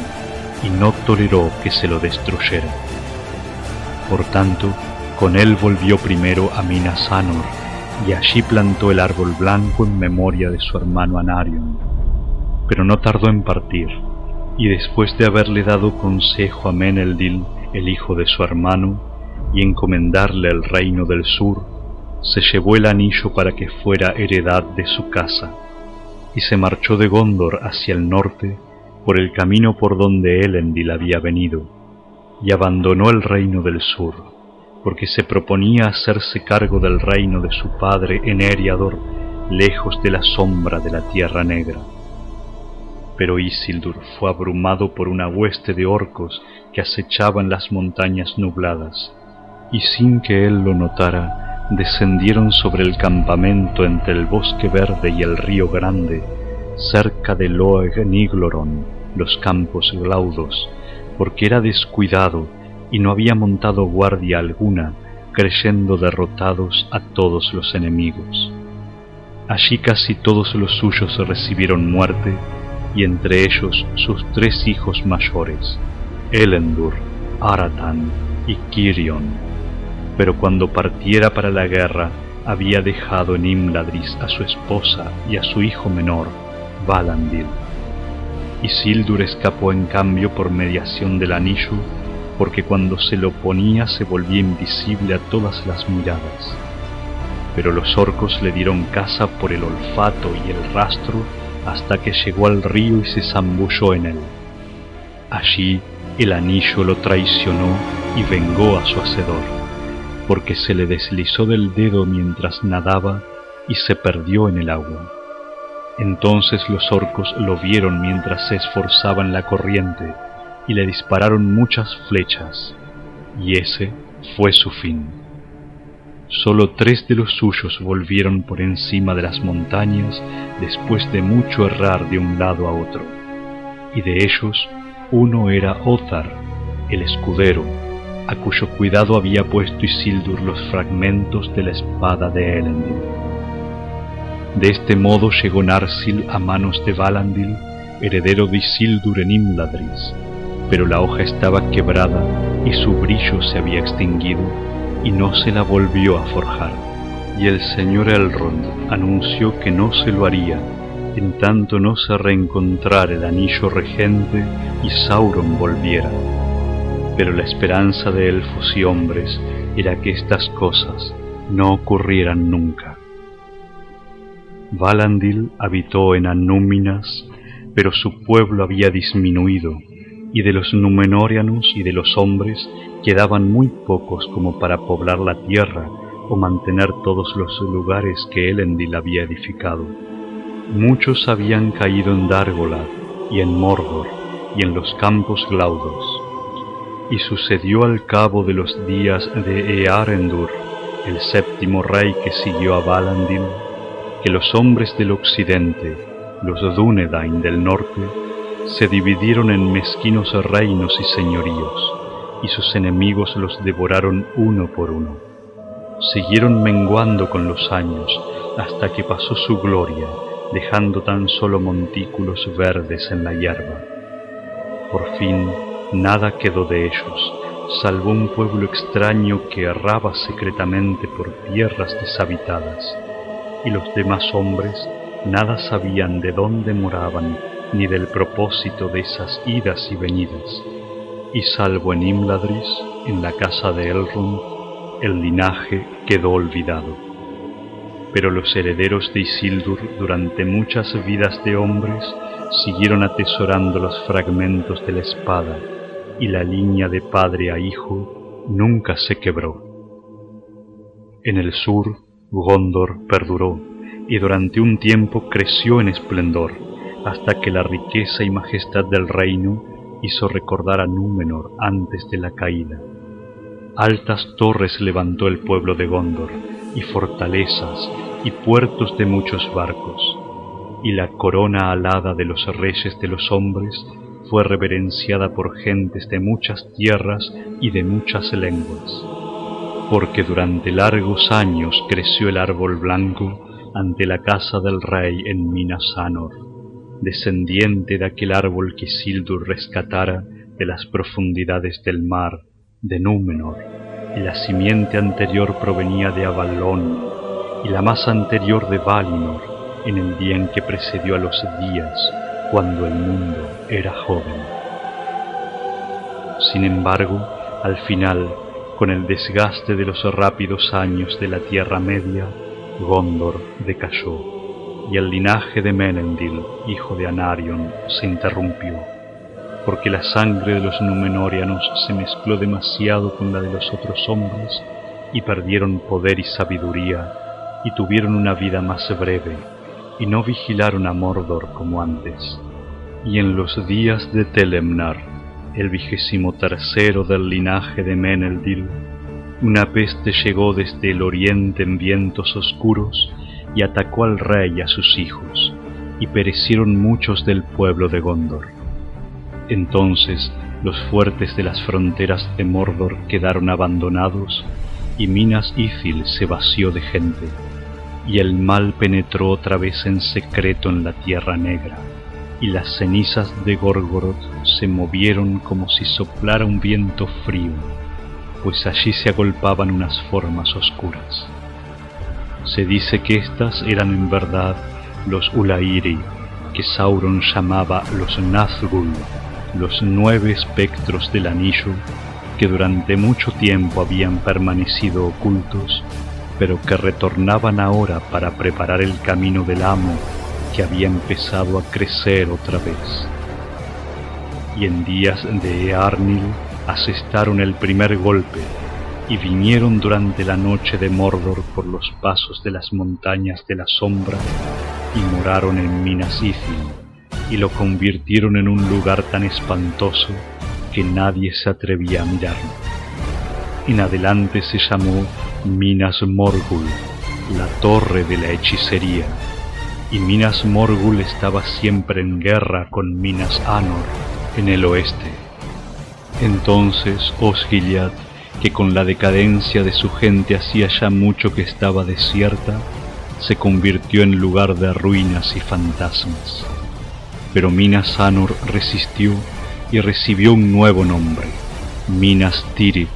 y no toleró que se lo destruyera. Por tanto, con él volvió primero a Minas Anor y allí plantó el árbol blanco en memoria de su hermano Anarion. Pero no tardó en partir, y después de haberle dado consejo a Meneldil, el hijo de su hermano, y encomendarle el reino del sur, se llevó el anillo para que fuera heredad de su casa, y se marchó de Gondor hacia el norte por el camino por donde Elendil había venido, y abandonó el reino del sur porque se proponía hacerse cargo del reino de su padre en Eriador, lejos de la sombra de la Tierra Negra. Pero Isildur fue abrumado por una hueste de orcos que acechaban las montañas nubladas, y sin que él lo notara, descendieron sobre el campamento entre el bosque verde y el río grande, cerca de Loeg Nigloron, los campos glaudos, porque era descuidado y no había montado guardia alguna, creyendo derrotados a todos los enemigos. Allí casi todos los suyos recibieron muerte, y entre ellos sus tres hijos mayores, Elendur, Aratan y Kirion. Pero cuando partiera para la guerra, había dejado en Imladris a su esposa y a su hijo menor, Valandil. Isildur escapó en cambio por mediación del anillo porque cuando se lo ponía se volvía invisible a todas las miradas. Pero los orcos le dieron caza por el olfato y el rastro hasta que llegó al río y se zambulló en él. Allí el anillo lo traicionó y vengó a su hacedor, porque se le deslizó del dedo mientras nadaba y se perdió en el agua. Entonces los orcos lo vieron mientras se esforzaba en la corriente y le dispararon muchas flechas, y ese fue su fin. Solo tres de los suyos volvieron por encima de las montañas después de mucho errar de un lado a otro, y de ellos uno era Othar, el escudero, a cuyo cuidado había puesto Isildur los fragmentos de la espada de Elendil. De este modo llegó Narsil a manos de Valandil, heredero de Isildur en Imladris, pero la hoja estaba quebrada y su brillo se había extinguido y no se la volvió a forjar. Y el señor Elrond anunció que no se lo haría en tanto no se reencontrara el anillo regente y Sauron volviera. Pero la esperanza de elfos y hombres era que estas cosas no ocurrieran nunca. Valandil habitó en Anúminas, pero su pueblo había disminuido, y de los Númenóreanos y de los hombres quedaban muy pocos como para poblar la tierra o mantener todos los lugares que Elendil había edificado. Muchos habían caído en Dárgola y en Mordor y en los campos glaudos. Y sucedió al cabo de los días de Earendur, el séptimo rey que siguió a Valandil, que los hombres del occidente, los Dúnedain del norte, se dividieron en mezquinos reinos y señoríos, y sus enemigos los devoraron uno por uno. Siguieron menguando con los años hasta que pasó su gloria dejando tan solo montículos verdes en la hierba. Por fin nada quedó de ellos, salvo un pueblo extraño que erraba secretamente por tierras deshabitadas, y los demás hombres nada sabían de dónde moraban ni del propósito de esas idas y venidas, y salvo en Imladris, en la casa de Elrond, el linaje quedó olvidado pero los herederos de Isildur durante muchas vidas de hombres siguieron atesorando los fragmentos de la espada y la línea de padre a hijo nunca se quebró. En el sur, Gondor perduró y durante un tiempo creció en esplendor hasta que la riqueza y majestad del reino hizo recordar a Númenor antes de la caída. Altas torres levantó el pueblo de Gondor y fortalezas y puertos de muchos barcos, y la corona alada de los reyes de los hombres fue reverenciada por gentes de muchas tierras y de muchas lenguas, porque durante largos años creció el árbol blanco ante la casa del rey en Minas Anor, descendiente de aquel árbol que Sildur rescatara de las profundidades del mar, de Númenor, y la simiente anterior provenía de Avalón, y la más anterior de Valinor, en el día en que precedió a los días, cuando el mundo era joven. Sin embargo, al final, con el desgaste de los rápidos años de la Tierra Media, Gondor decayó, y el linaje de Menendil, hijo de Anarion, se interrumpió porque la sangre de los Númenóreanos se mezcló demasiado con la de los otros hombres y perdieron poder y sabiduría y tuvieron una vida más breve y no vigilaron a Mordor como antes. Y en los días de Telemnar, el vigésimo tercero del linaje de Meneldil, una peste llegó desde el oriente en vientos oscuros y atacó al rey y a sus hijos, y perecieron muchos del pueblo de Gondor. Entonces los fuertes de las fronteras de Mordor quedaron abandonados y Minas Ithil se vació de gente, y el mal penetró otra vez en secreto en la Tierra Negra, y las cenizas de Gorgoroth se movieron como si soplara un viento frío, pues allí se agolpaban unas formas oscuras. Se dice que éstas eran en verdad los Ulairi, que Sauron llamaba los Nazgûl, los nueve espectros del anillo que durante mucho tiempo habían permanecido ocultos, pero que retornaban ahora para preparar el camino del amo que había empezado a crecer otra vez. Y en días de Earnil asestaron el primer golpe y vinieron durante la noche de Mordor por los pasos de las montañas de la sombra y moraron en Minas Ithil y lo convirtieron en un lugar tan espantoso que nadie se atrevía a mirarlo. en adelante se llamó Minas Morgul, la torre de la hechicería, y Minas Morgul estaba siempre en guerra con Minas Anor en el oeste. Entonces Osgiliath, que con la decadencia de su gente hacía ya mucho que estaba desierta, se convirtió en lugar de ruinas y fantasmas. Pero Minas Anor resistió y recibió un nuevo nombre, Minas Tirith,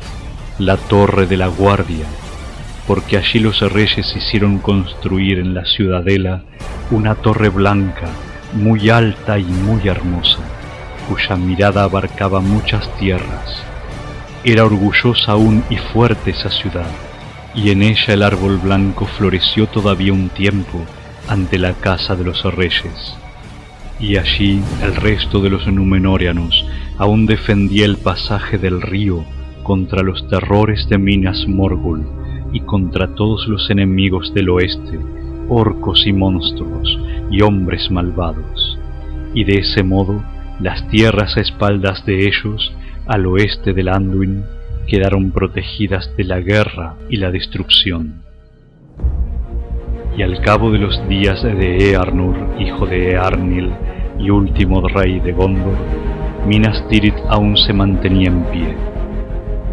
la torre de la guardia, porque allí los reyes hicieron construir en la ciudadela una torre blanca, muy alta y muy hermosa, cuya mirada abarcaba muchas tierras. Era orgullosa aún y fuerte esa ciudad, y en ella el árbol blanco floreció todavía un tiempo ante la casa de los reyes. Y allí el resto de los numenóreanos aún defendía el pasaje del río contra los terrores de Minas Morgul y contra todos los enemigos del oeste, orcos y monstruos y hombres malvados. Y de ese modo las tierras a espaldas de ellos, al oeste del Anduin, quedaron protegidas de la guerra y la destrucción. Y al cabo de los días de Earnur, hijo de Earnil y último rey de Gondor, Minas Tirith aún se mantenía en pie.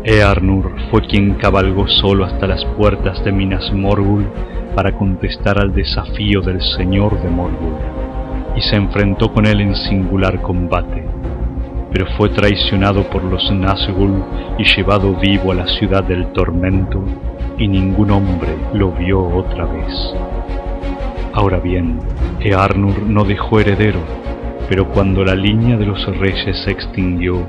Earnur fue quien cabalgó solo hasta las puertas de Minas Morgul para contestar al desafío del señor de Morgul, y se enfrentó con él en singular combate, pero fue traicionado por los Nazgûl y llevado vivo a la ciudad del tormento, y ningún hombre lo vio otra vez. Ahora bien, Earnur no dejó heredero, pero cuando la línea de los reyes se extinguió,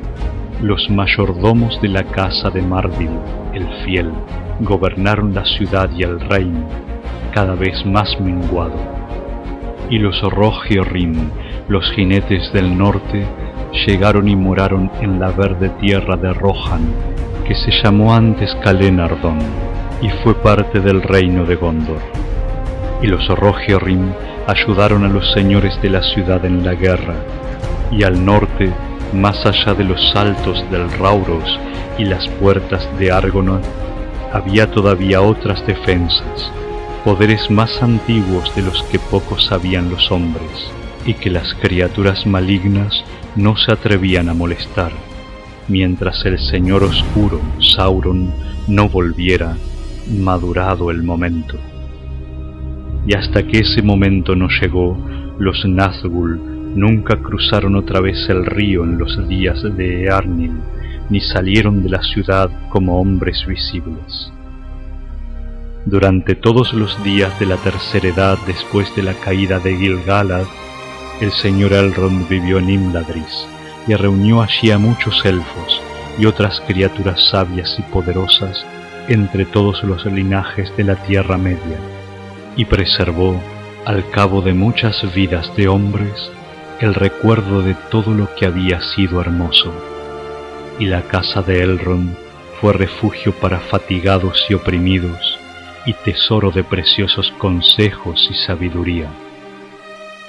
los mayordomos de la casa de Mardil, el fiel, gobernaron la ciudad y el reino, cada vez más menguado. Y los Rohirrim, los jinetes del norte, llegaron y moraron en la verde tierra de Rohan, que se llamó antes Calenardon, y fue parte del reino de Gondor. Y los Rohirrim ayudaron a los señores de la ciudad en la guerra, y al norte, más allá de los saltos del Rauros y las puertas de Argonath, había todavía otras defensas, poderes más antiguos de los que pocos sabían los hombres, y que las criaturas malignas no se atrevían a molestar, mientras el Señor Oscuro, Sauron, no volviera, madurado el momento y hasta que ese momento no llegó, los Nazgûl nunca cruzaron otra vez el río en los días de Earnil, ni salieron de la ciudad como hombres visibles. Durante todos los días de la tercera edad después de la caída de Gilgalad, el señor Elrond vivió en Imladris y reunió allí a muchos elfos y otras criaturas sabias y poderosas entre todos los linajes de la Tierra Media y preservó, al cabo de muchas vidas de hombres, el recuerdo de todo lo que había sido hermoso. Y la casa de Elrond fue refugio para fatigados y oprimidos, y tesoro de preciosos consejos y sabiduría.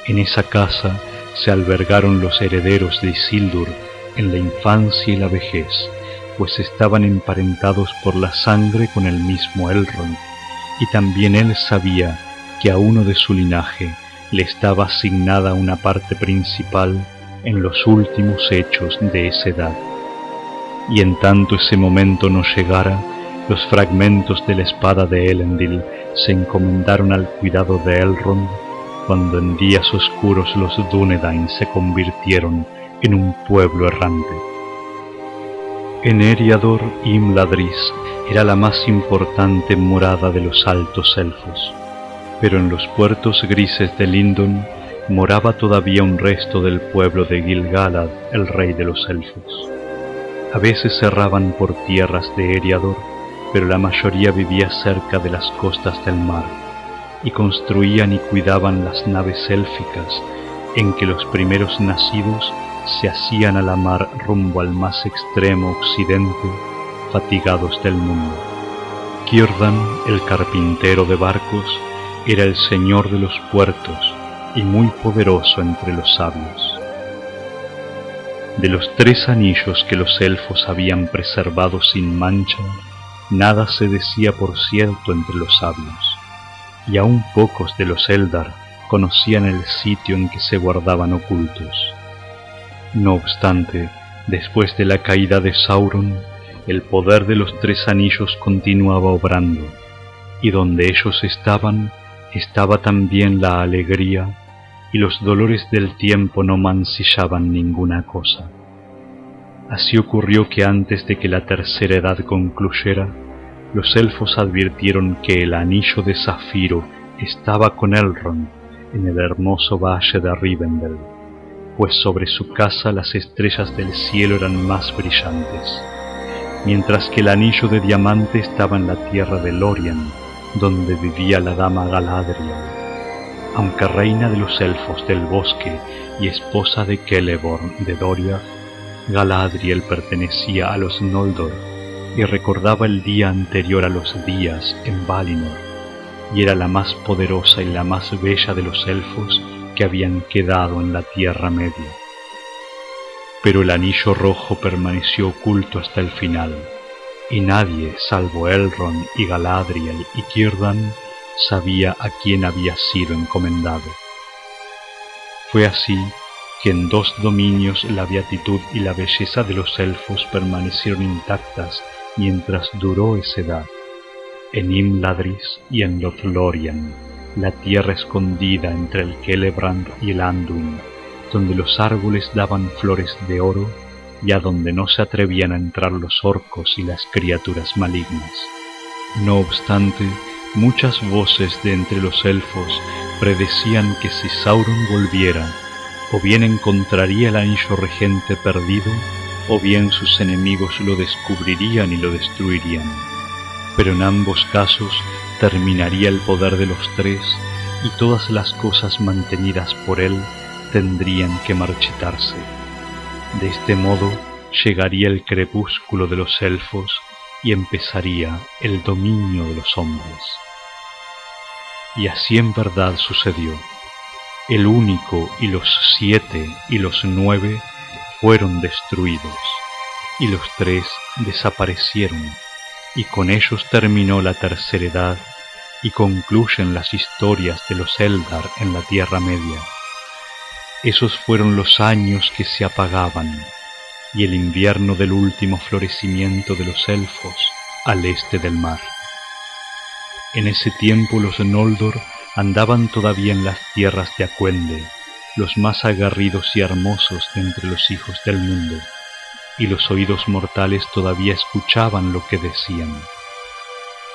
En esa casa se albergaron los herederos de Isildur en la infancia y la vejez, pues estaban emparentados por la sangre con el mismo Elrond, y también él sabía que a uno de su linaje le estaba asignada una parte principal en los últimos hechos de esa edad. Y en tanto ese momento no llegara, los fragmentos de la espada de Elendil se encomendaron al cuidado de Elrond cuando en días oscuros los Dúnedain se convirtieron en un pueblo errante. En Eriador, Imladris era la más importante morada de los altos elfos, pero en los puertos grises de Lindon moraba todavía un resto del pueblo de Gilgalad, el rey de los elfos. A veces cerraban por tierras de Eriador, pero la mayoría vivía cerca de las costas del mar, y construían y cuidaban las naves élficas en que los primeros nacidos se hacían a la mar rumbo al más extremo occidente, fatigados del mundo. Kirdan, el carpintero de barcos, era el señor de los puertos y muy poderoso entre los sabios. De los tres anillos que los elfos habían preservado sin mancha, nada se decía por cierto entre los sabios, y aún pocos de los Eldar conocían el sitio en que se guardaban ocultos. No obstante, después de la caída de Sauron, el poder de los tres anillos continuaba obrando, y donde ellos estaban, estaba también la alegría, y los dolores del tiempo no mancillaban ninguna cosa. Así ocurrió que antes de que la tercera edad concluyera, los elfos advirtieron que el anillo de zafiro estaba con Elrond en el hermoso valle de Rivendell, pues sobre su casa las estrellas del cielo eran más brillantes, mientras que el anillo de diamante estaba en la tierra de Lorien, donde vivía la dama Galadriel, aunque reina de los elfos del bosque y esposa de Celeborn de Doria, Galadriel pertenecía a los Noldor y recordaba el día anterior a los días en Valinor, y era la más poderosa y la más bella de los elfos que habían quedado en la Tierra Media. Pero el anillo rojo permaneció oculto hasta el final, y nadie, salvo Elrond y Galadriel y Círdan, sabía a quién había sido encomendado. Fue así que en dos dominios la beatitud y la belleza de los elfos permanecieron intactas mientras duró esa edad, en Imladris y en Lothlorien, la tierra escondida entre el Celebrand y el Anduin, donde los árboles daban flores de oro y a donde no se atrevían a entrar los orcos y las criaturas malignas. No obstante, muchas voces de entre los elfos predecían que si Sauron volviera, o bien encontraría el anillo regente perdido, o bien sus enemigos lo descubrirían y lo destruirían. Pero en ambos casos terminaría el poder de los tres y todas las cosas mantenidas por él tendrían que marchitarse. De este modo llegaría el crepúsculo de los elfos y empezaría el dominio de los hombres. Y así en verdad sucedió el único y los siete y los nueve fueron destruidos, y los tres desaparecieron, y con ellos terminó la tercera edad, y concluyen las historias de los Eldar en la Tierra Media. Esos fueron los años que se apagaban, y el invierno del último florecimiento de los elfos al este del mar. En ese tiempo los Noldor andaban todavía en las tierras de Acuende, los más agarridos y hermosos de entre los hijos del mundo, y los oídos mortales todavía escuchaban lo que decían.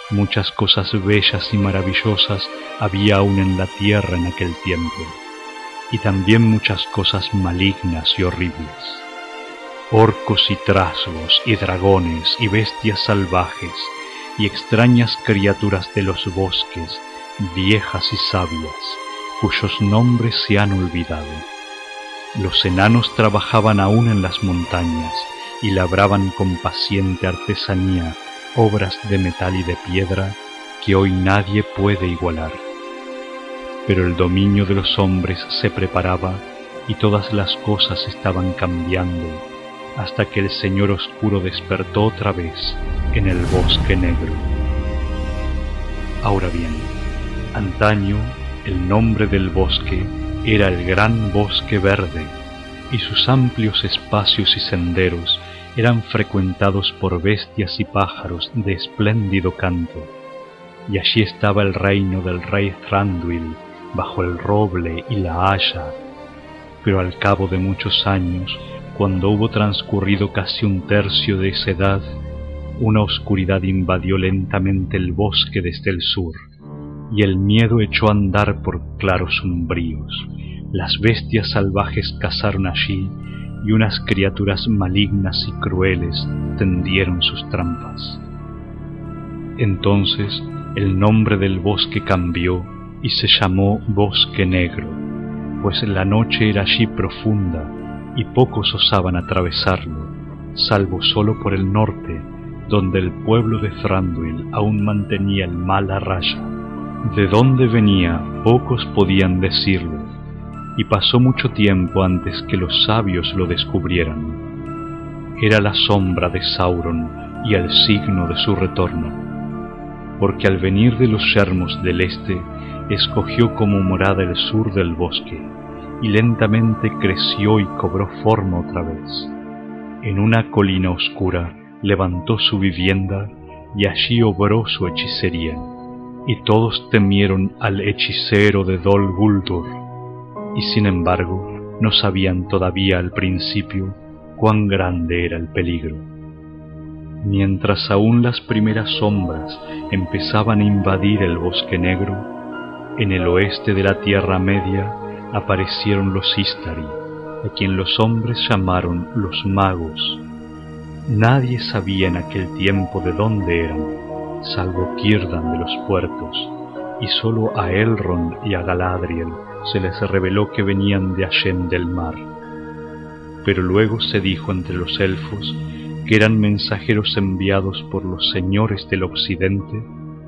Muchas cosas bellas y maravillosas había aún en la tierra en aquel tiempo, y también muchas cosas malignas y horribles. Orcos y trasgos y dragones y bestias salvajes y extrañas criaturas de los bosques viejas y sabias, cuyos nombres se han olvidado. Los enanos trabajaban aún en las montañas y labraban con paciente artesanía obras de metal y de piedra que hoy nadie puede igualar. Pero el dominio de los hombres se preparaba y todas las cosas estaban cambiando hasta que el Señor Oscuro despertó otra vez en el bosque negro. Ahora bien, Antaño el nombre del bosque era el Gran Bosque Verde, y sus amplios espacios y senderos eran frecuentados por bestias y pájaros de espléndido canto, y allí estaba el reino del rey Thranduil bajo el roble y la haya. Pero al cabo de muchos años, cuando hubo transcurrido casi un tercio de esa edad, una oscuridad invadió lentamente el bosque desde el sur, y el miedo echó a andar por claros umbríos. Las bestias salvajes cazaron allí y unas criaturas malignas y crueles tendieron sus trampas. Entonces el nombre del bosque cambió y se llamó Bosque Negro, pues la noche era allí profunda y pocos osaban atravesarlo, salvo solo por el norte, donde el pueblo de Thranduil aún mantenía el mal a raya. De dónde venía pocos podían decirlo, y pasó mucho tiempo antes que los sabios lo descubrieran. Era la sombra de Sauron y el signo de su retorno, porque al venir de los yermos del este, escogió como morada el sur del bosque, y lentamente creció y cobró forma otra vez. En una colina oscura levantó su vivienda y allí obró su hechicería, y todos temieron al hechicero de Dol Guldur, y sin embargo no sabían todavía al principio cuán grande era el peligro. Mientras aún las primeras sombras empezaban a invadir el bosque negro, en el oeste de la Tierra Media aparecieron los Istari, a quien los hombres llamaron los magos. Nadie sabía en aquel tiempo de dónde eran, salvo Kirdan de los puertos, y sólo a Elrond y a Galadriel se les reveló que venían de Allen del mar. Pero luego se dijo entre los elfos que eran mensajeros enviados por los señores del occidente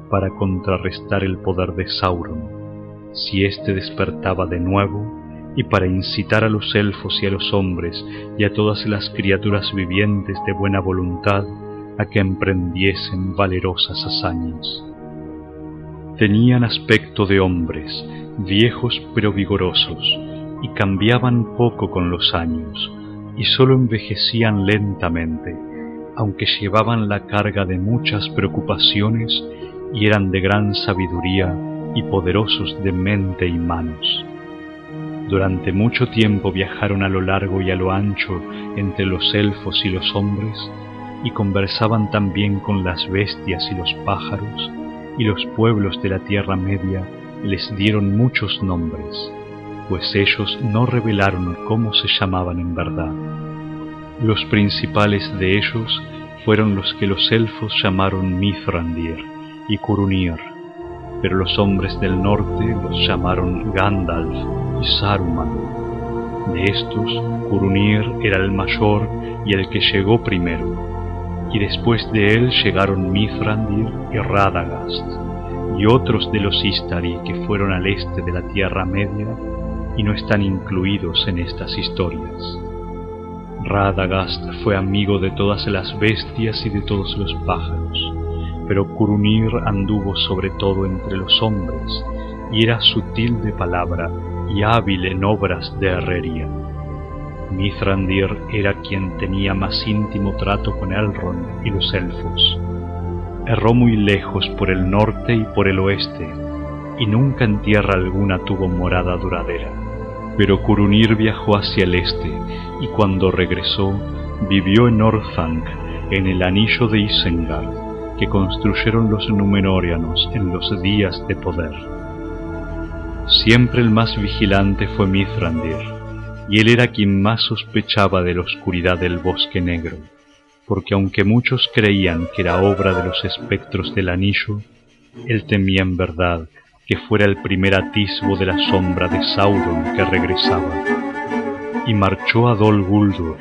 para contrarrestar el poder de Sauron, si éste despertaba de nuevo, y para incitar a los elfos y a los hombres y a todas las criaturas vivientes de buena voluntad a que emprendiesen valerosas hazañas. Tenían aspecto de hombres, viejos pero vigorosos, y cambiaban poco con los años, y sólo envejecían lentamente, aunque llevaban la carga de muchas preocupaciones y eran de gran sabiduría y poderosos de mente y manos. Durante mucho tiempo viajaron a lo largo y a lo ancho entre los elfos y los hombres, y conversaban también con las bestias y los pájaros, y los pueblos de la Tierra Media les dieron muchos nombres, pues ellos no revelaron cómo se llamaban en verdad. Los principales de ellos fueron los que los elfos llamaron Mithrandir y Curunir, pero los hombres del norte los llamaron Gandalf y Saruman. De estos, Curunir era el mayor y el que llegó primero, y después de él llegaron Mithrandir y Radagast, y otros de los Istari que fueron al este de la Tierra Media y no están incluidos en estas historias. Radagast fue amigo de todas las bestias y de todos los pájaros, pero Curunir anduvo sobre todo entre los hombres, y era sutil de palabra y hábil en obras de herrería. Mithrandir era quien tenía más íntimo trato con Elrond y los elfos. Erró muy lejos por el norte y por el oeste, y nunca en tierra alguna tuvo morada duradera. Pero Curunir viajó hacia el este, y cuando regresó, vivió en Orthanc, en el anillo de Isengard, que construyeron los Númenóreanos en los días de poder. Siempre el más vigilante fue Mithrandir, y él era quien más sospechaba de la oscuridad del bosque negro, porque aunque muchos creían que era obra de los espectros del anillo, él temía en verdad que fuera el primer atisbo de la sombra de Sauron que regresaba. Y marchó a Dol Guldur,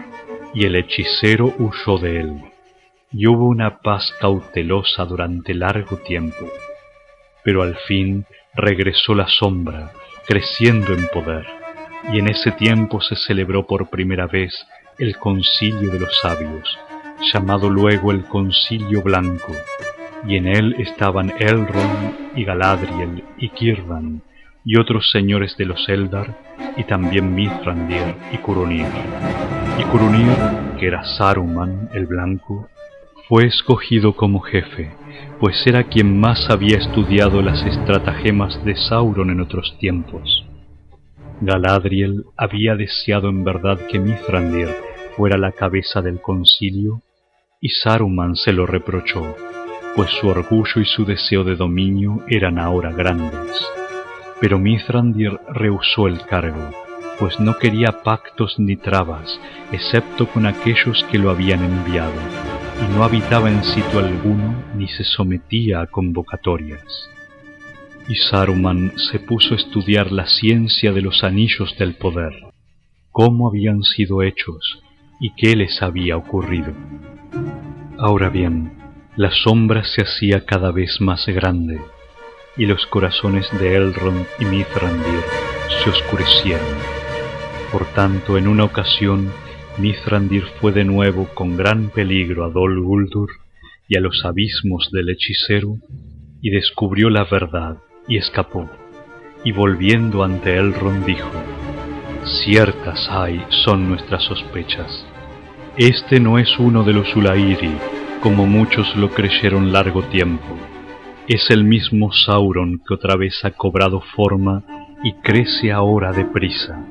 y el hechicero huyó de él y hubo una paz cautelosa durante largo tiempo, pero al fin regresó la sombra, creciendo en poder, y en ese tiempo se celebró por primera vez el concilio de los sabios, llamado luego el concilio blanco, y en él estaban Elrond y Galadriel y Kirdan, y otros señores de los Eldar, y también Mithrandir y Curunir. Y Curunir, que era Saruman el Blanco, fue escogido como jefe, pues era quien más había estudiado las estratagemas de Sauron en otros tiempos. Galadriel había deseado en verdad que Mithrandir fuera la cabeza del concilio, y Saruman se lo reprochó, pues su orgullo y su deseo de dominio eran ahora grandes. Pero Mithrandir rehusó el cargo, pues no quería pactos ni trabas, excepto con aquellos que lo habían enviado y no habitaba en sitio alguno ni se sometía a convocatorias. Y Saruman se puso a estudiar la ciencia de los anillos del poder, cómo habían sido hechos y qué les había ocurrido. Ahora bien, la sombra se hacía cada vez más grande, y los corazones de Elrond y Mithrandir se oscurecieron. Por tanto, en una ocasión Mithrandir fue de nuevo con gran peligro a Dol Guldur y a los abismos del hechicero, y descubrió la verdad, y escapó, y volviendo ante Elrond dijo, Ciertas hay son nuestras sospechas. Este no es uno de los Ulairi, como muchos lo creyeron largo tiempo. Es el mismo Sauron que otra vez ha cobrado forma y crece ahora deprisa,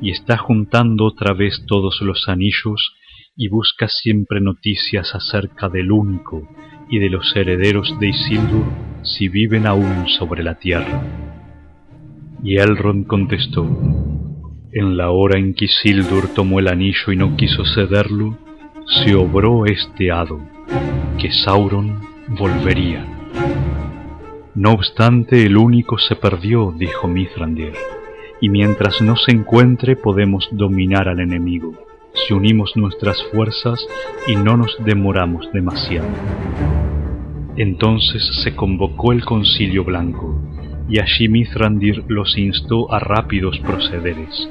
y está juntando otra vez todos los anillos y busca siempre noticias acerca del único y de los herederos de Isildur si viven aún sobre la tierra. Y Elrond contestó, en la hora en que Isildur tomó el anillo y no quiso cederlo, se obró este hado, que Sauron volvería. No obstante, el único se perdió, dijo Mithrandir, y mientras no se encuentre podemos dominar al enemigo si unimos nuestras fuerzas y no nos demoramos demasiado. Entonces se convocó el concilio blanco, y allí Mithrandir los instó a rápidos procederes,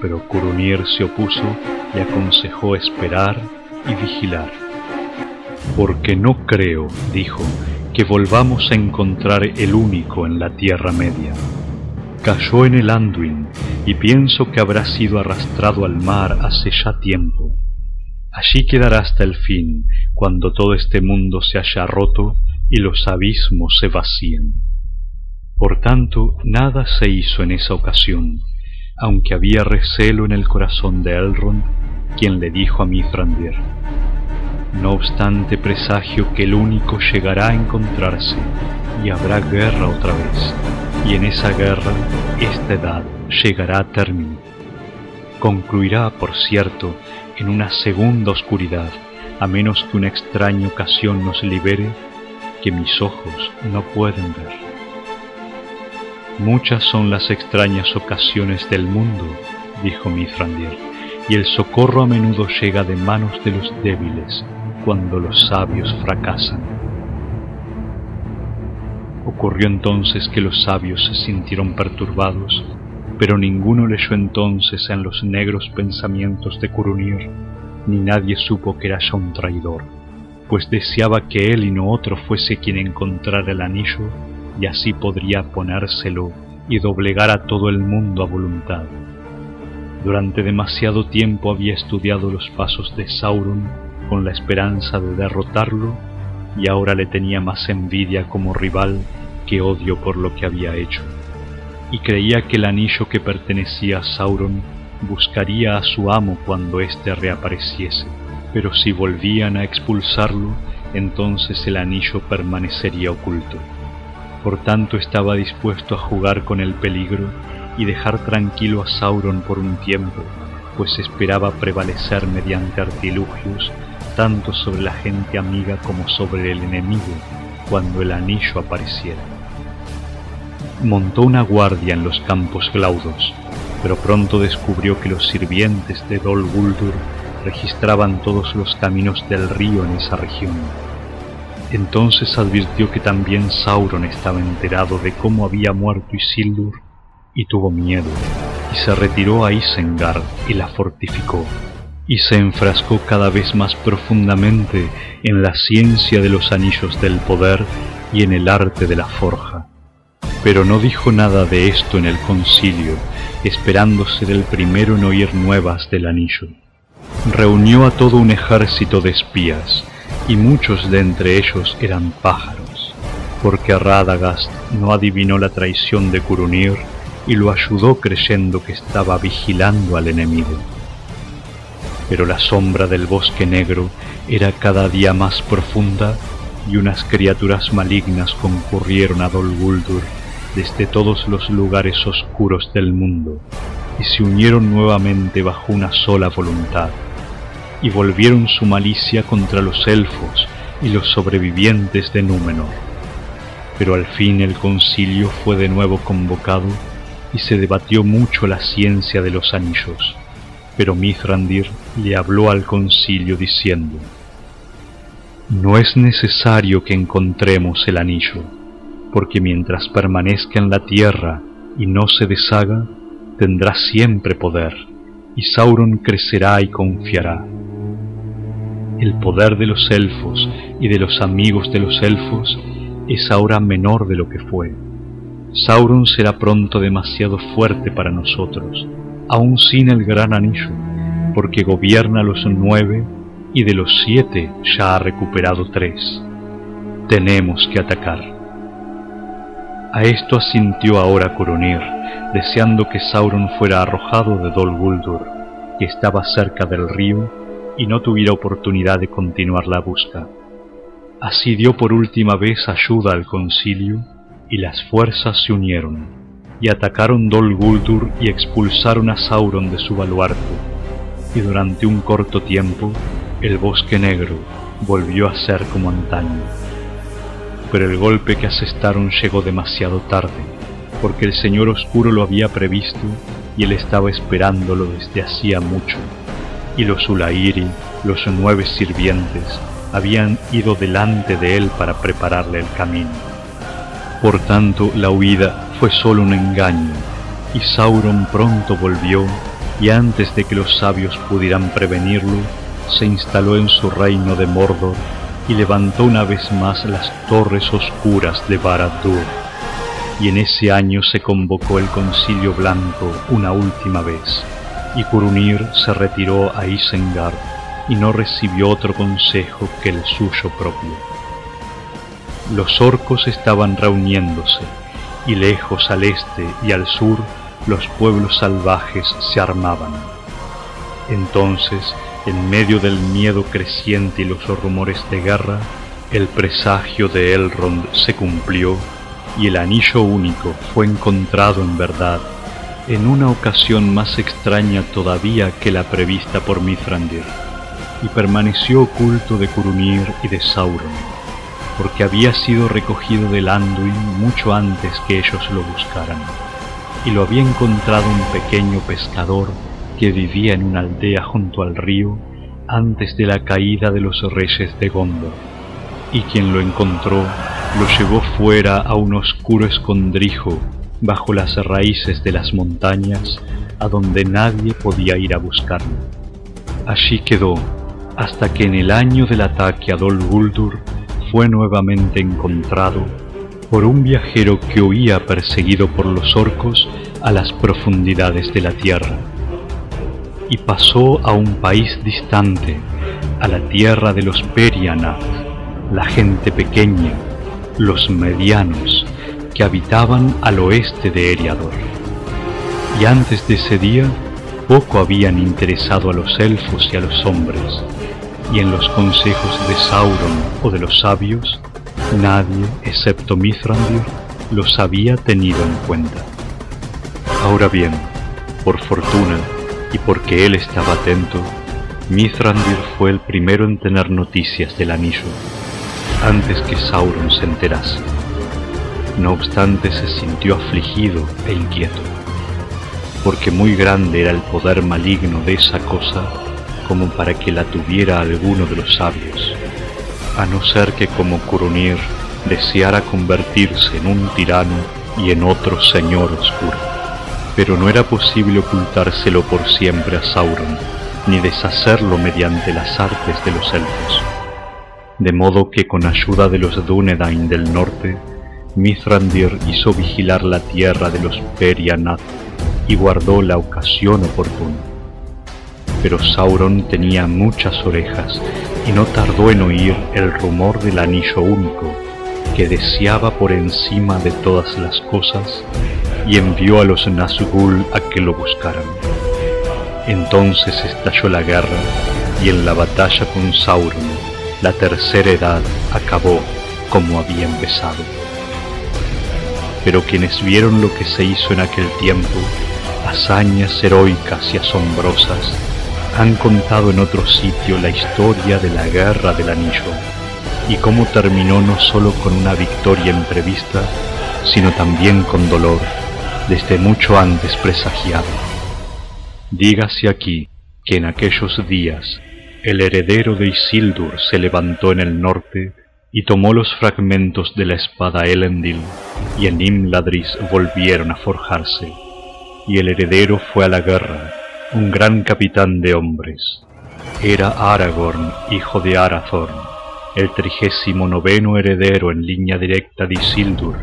pero Curunir se opuso y aconsejó esperar y vigilar. Porque no creo, dijo, que volvamos a encontrar el único en la Tierra Media cayó en el Anduin y pienso que habrá sido arrastrado al mar hace ya tiempo. Allí quedará hasta el fin, cuando todo este mundo se haya roto y los abismos se vacíen. Por tanto, nada se hizo en esa ocasión, aunque había recelo en el corazón de Elrond, quien le dijo a Mithrandir, no obstante presagio que el único llegará a encontrarse y habrá guerra otra vez y en esa guerra esta edad llegará a término. Concluirá, por cierto, en una segunda oscuridad, a menos que una extraña ocasión nos libere que mis ojos no pueden ver. Muchas son las extrañas ocasiones del mundo, dijo Mithrandir, y el socorro a menudo llega de manos de los débiles cuando los sabios fracasan. Ocurrió entonces que los sabios se sintieron perturbados, pero ninguno leyó entonces en los negros pensamientos de Curunir, ni nadie supo que era ya un traidor, pues deseaba que él y no otro fuese quien encontrara el anillo, y así podría ponérselo y doblegar a todo el mundo a voluntad. Durante demasiado tiempo había estudiado los pasos de Sauron con la esperanza de derrotarlo y ahora le tenía más envidia como rival que odio por lo que había hecho, y creía que el anillo que pertenecía a Sauron buscaría a su amo cuando éste reapareciese, pero si volvían a expulsarlo, entonces el anillo permanecería oculto. Por tanto estaba dispuesto a jugar con el peligro y dejar tranquilo a Sauron por un tiempo, pues esperaba prevalecer mediante artilugios tanto sobre la gente amiga como sobre el enemigo cuando el anillo apareciera. Montó una guardia en los campos glaudos, pero pronto descubrió que los sirvientes de Dol Guldur registraban todos los caminos del río en esa región. Entonces advirtió que también Sauron estaba enterado de cómo había muerto Isildur y tuvo miedo, y se retiró a Isengard y la fortificó y se enfrascó cada vez más profundamente en la ciencia de los anillos del poder y en el arte de la forja. Pero no dijo nada de esto en el concilio, esperando ser el primero en oír nuevas del anillo. Reunió a todo un ejército de espías, y muchos de entre ellos eran pájaros, porque Radagast no adivinó la traición de Curunir y lo ayudó creyendo que estaba vigilando al enemigo pero la sombra del bosque negro era cada día más profunda y unas criaturas malignas concurrieron a Dol Guldur desde todos los lugares oscuros del mundo y se unieron nuevamente bajo una sola voluntad y volvieron su malicia contra los elfos y los sobrevivientes de Númenor. Pero al fin el concilio fue de nuevo convocado y se debatió mucho la ciencia de los anillos pero Mithrandir le habló al concilio diciendo, No es necesario que encontremos el anillo, porque mientras permanezca en la tierra y no se deshaga, tendrá siempre poder, y Sauron crecerá y confiará. el poder de los elfos y de los amigos de los elfos es ahora menor de lo que fue. Sauron será pronto demasiado fuerte para nosotros, aun sin el gran anillo, porque gobierna los nueve y de los siete ya ha recuperado tres. Tenemos que atacar. A esto asintió ahora Coronir, deseando que Sauron fuera arrojado de Dol Guldur, que estaba cerca del río, y no tuviera oportunidad de continuar la busca. Así dio por última vez ayuda al concilio, y las fuerzas se unieron, y atacaron Dol Guldur y expulsaron a Sauron de su baluarte, y durante un corto tiempo el bosque negro volvió a ser como antaño. Pero el golpe que asestaron llegó demasiado tarde, porque el Señor Oscuro lo había previsto y él estaba esperándolo desde hacía mucho, y los Ulairi, los nueve sirvientes, habían ido delante de él para prepararle el camino. Por tanto, la huida fue solo un engaño, y Sauron pronto volvió, y antes de que los sabios pudieran prevenirlo, se instaló en su reino de Mordor y levantó una vez más las torres oscuras de Barad-dûr. Y en ese año se convocó el Concilio Blanco una última vez, y Curunir se retiró a Isengard y no recibió otro consejo que el suyo propio. Los orcos estaban reuniéndose, y lejos al este y al sur los pueblos salvajes se armaban. Entonces, en medio del miedo creciente y los rumores de guerra, el presagio de Elrond se cumplió y el anillo único fue encontrado en verdad en una ocasión más extraña todavía que la prevista por Mithrandir, y permaneció oculto de Curunir y de Sauron, porque había sido recogido del Anduin mucho antes que ellos lo buscaran, y lo había encontrado un pequeño pescador que vivía en una aldea junto al río antes de la caída de los reyes de Gondor, y quien lo encontró lo llevó fuera a un oscuro escondrijo bajo las raíces de las montañas a donde nadie podía ir a buscarlo. Allí quedó hasta que en el año del ataque a Dol Guldur fue nuevamente encontrado por un viajero que huía perseguido por los orcos a las profundidades de la tierra. Y pasó a un país distante, a la tierra de los Perianath, la gente pequeña, los medianos, que habitaban al oeste de Eriador. Y antes de ese día, poco habían interesado a los elfos y a los hombres, y en los consejos de Sauron o de los sabios, nadie, excepto Mithrandir, los había tenido en cuenta. Ahora bien, por fortuna y porque él estaba atento, Mithrandir fue el primero en tener noticias del anillo, antes que Sauron se enterase. No obstante se sintió afligido e inquieto, porque muy grande era el poder maligno de esa cosa como para que la tuviera alguno de los sabios, a no ser que como Curunir deseara convertirse en un tirano y en otro señor oscuro. Pero no era posible ocultárselo por siempre a Sauron, ni deshacerlo mediante las artes de los elfos. De modo que con ayuda de los Dúnedain del norte, Mithrandir hizo vigilar la tierra de los Perianath y guardó la ocasión oportuna. Pero Sauron tenía muchas orejas y no tardó en oír el rumor del anillo único que deseaba por encima de todas las cosas y envió a los Nazgûl a que lo buscaran. Entonces estalló la guerra y en la batalla con Sauron la tercera edad acabó como había empezado. Pero quienes vieron lo que se hizo en aquel tiempo, hazañas heroicas y asombrosas, han contado en otro sitio la historia de la guerra del anillo y cómo terminó no solo con una victoria imprevista, sino también con dolor, desde mucho antes presagiado. Dígase aquí que en aquellos días el heredero de Isildur se levantó en el norte y tomó los fragmentos de la espada Elendil, y en Imladris volvieron a forjarse, y el heredero fue a la guerra, un gran capitán de hombres, era Aragorn, hijo de Arathorn, el trigésimo noveno heredero en línea directa de Isildur,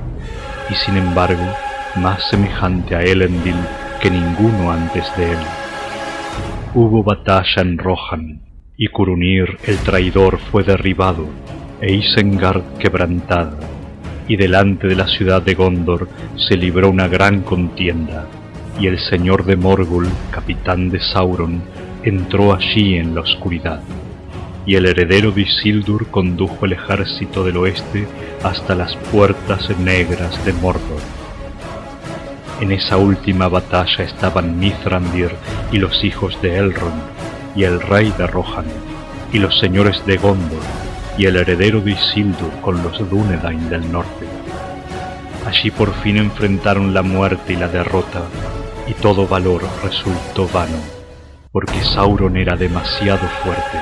y sin embargo más semejante a Elendil que ninguno antes de él. Hubo batalla en Rohan, y Curunir el traidor fue derribado, e Isengard quebrantada, y delante de la ciudad de Gondor se libró una gran contienda, y el señor de Morgul, capitán de Sauron, entró allí en la oscuridad. Y el heredero de Isildur condujo el ejército del oeste hasta las puertas negras de Mordor. En esa última batalla estaban Mithrandir y los hijos de Elrond, y el rey de Rohan, y los señores de Gondor, y el heredero de Isildur con los Dúnedain del norte. Allí por fin enfrentaron la muerte y la derrota, y todo valor resultó vano, porque Sauron era demasiado fuerte.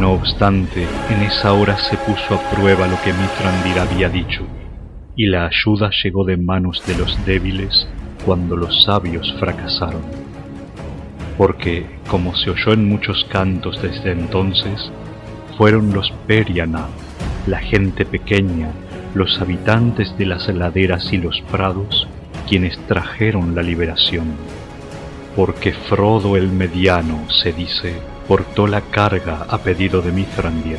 No obstante, en esa hora se puso a prueba lo que Mithrandir había dicho, y la ayuda llegó de manos de los débiles cuando los sabios fracasaron. Porque, como se oyó en muchos cantos desde entonces, fueron los Periana, la gente pequeña, los habitantes de las laderas y los prados, quienes trajeron la liberación. Porque Frodo el Mediano, se dice, portó la carga a pedido de Mithrandir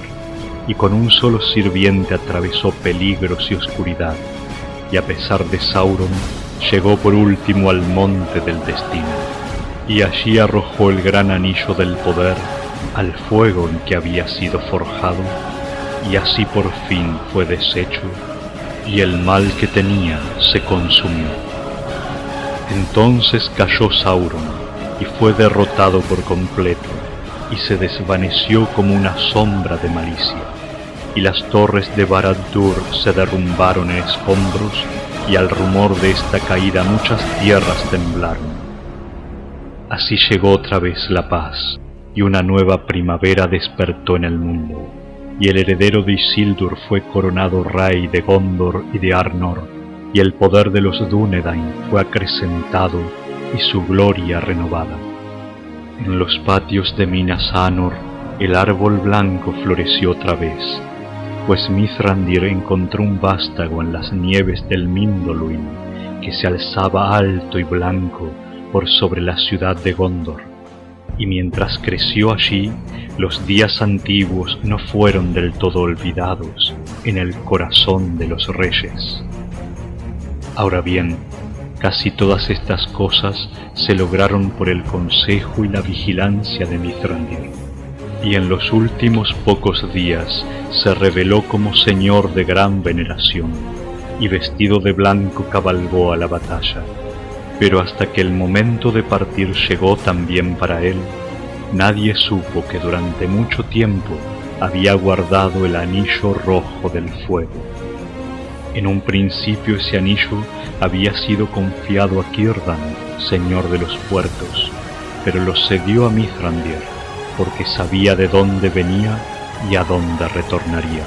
y con un solo sirviente atravesó peligros y oscuridad, y a pesar de Sauron, llegó por último al monte del destino, y allí arrojó el gran anillo del poder al fuego en que había sido forjado, y así por fin fue deshecho, y el mal que tenía se consumió. Entonces cayó Sauron, y fue derrotado por completo, y se desvaneció como una sombra de malicia, y las torres de Barad-dûr se derrumbaron en escombros, y al rumor de esta caída muchas tierras temblaron. Así llegó otra vez la paz, y una nueva primavera despertó en el mundo, y el heredero de Isildur fue coronado rey de Gondor y de Arnor, y el poder de los Dúnedain fue acrecentado y su gloria renovada. En los patios de Minas Anor el árbol blanco floreció otra vez, pues Mithrandir encontró un vástago en las nieves del Mindoluin que se alzaba alto y blanco por sobre la ciudad de Gondor. Y mientras creció allí, los días antiguos no fueron del todo olvidados en el corazón de los reyes. Ahora bien, Casi todas estas cosas se lograron por el consejo y la vigilancia de Mithrandir, y en los últimos pocos días se reveló como señor de gran veneración, y vestido de blanco cabalgó a la batalla. Pero hasta que el momento de partir llegó también para él, nadie supo que durante mucho tiempo había guardado el anillo rojo del fuego. En un principio ese anillo había sido confiado a Kirdan, señor de los puertos, pero lo cedió a Mithrandir, porque sabía de dónde venía y a dónde retornaría.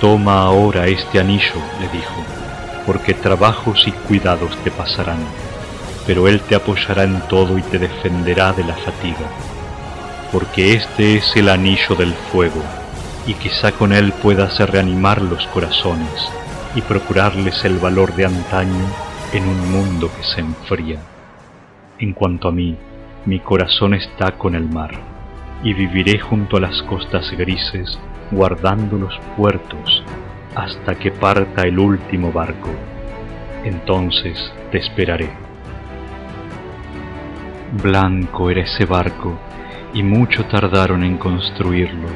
Toma ahora este anillo, le dijo, porque trabajos y cuidados te pasarán, pero él te apoyará en todo y te defenderá de la fatiga, porque este es el anillo del fuego, y quizá con él puedas reanimar los corazones y procurarles el valor de antaño en un mundo que se enfría. En cuanto a mí, mi corazón está con el mar, y viviré junto a las costas grises, guardando los puertos, hasta que parta el último barco. Entonces te esperaré. Blanco era ese barco, y mucho tardaron en construirlo,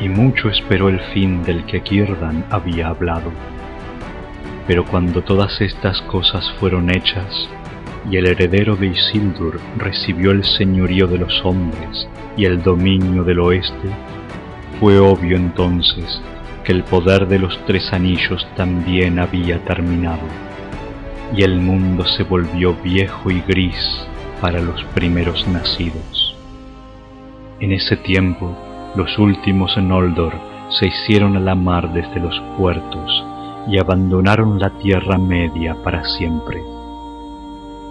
y mucho esperó el fin del que Kirdan había hablado. Pero cuando todas estas cosas fueron hechas, y el heredero de Isildur recibió el señorío de los hombres y el dominio del oeste, fue obvio entonces que el poder de los tres anillos también había terminado, y el mundo se volvió viejo y gris para los primeros nacidos. En ese tiempo, los últimos en Noldor se hicieron a la mar desde los puertos, y abandonaron la Tierra Media para siempre.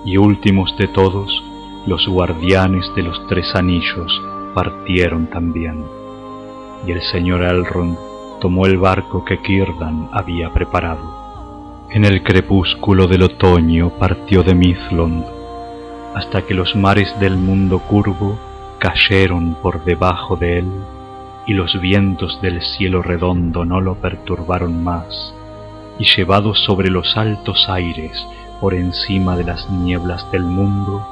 Y últimos de todos, los guardianes de los tres anillos partieron también, y el señor Elrond tomó el barco que Círdan había preparado. En el crepúsculo del otoño partió de Mithlond, hasta que los mares del mundo curvo cayeron por debajo de él, y los vientos del cielo redondo no lo perturbaron más, y llevado sobre los altos aires por encima de las nieblas del mundo,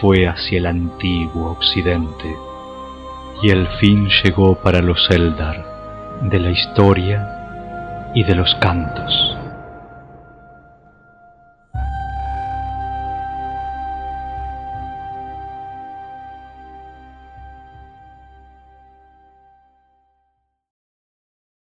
fue hacia el antiguo occidente, y el fin llegó para los Eldar de la historia y de los cantos.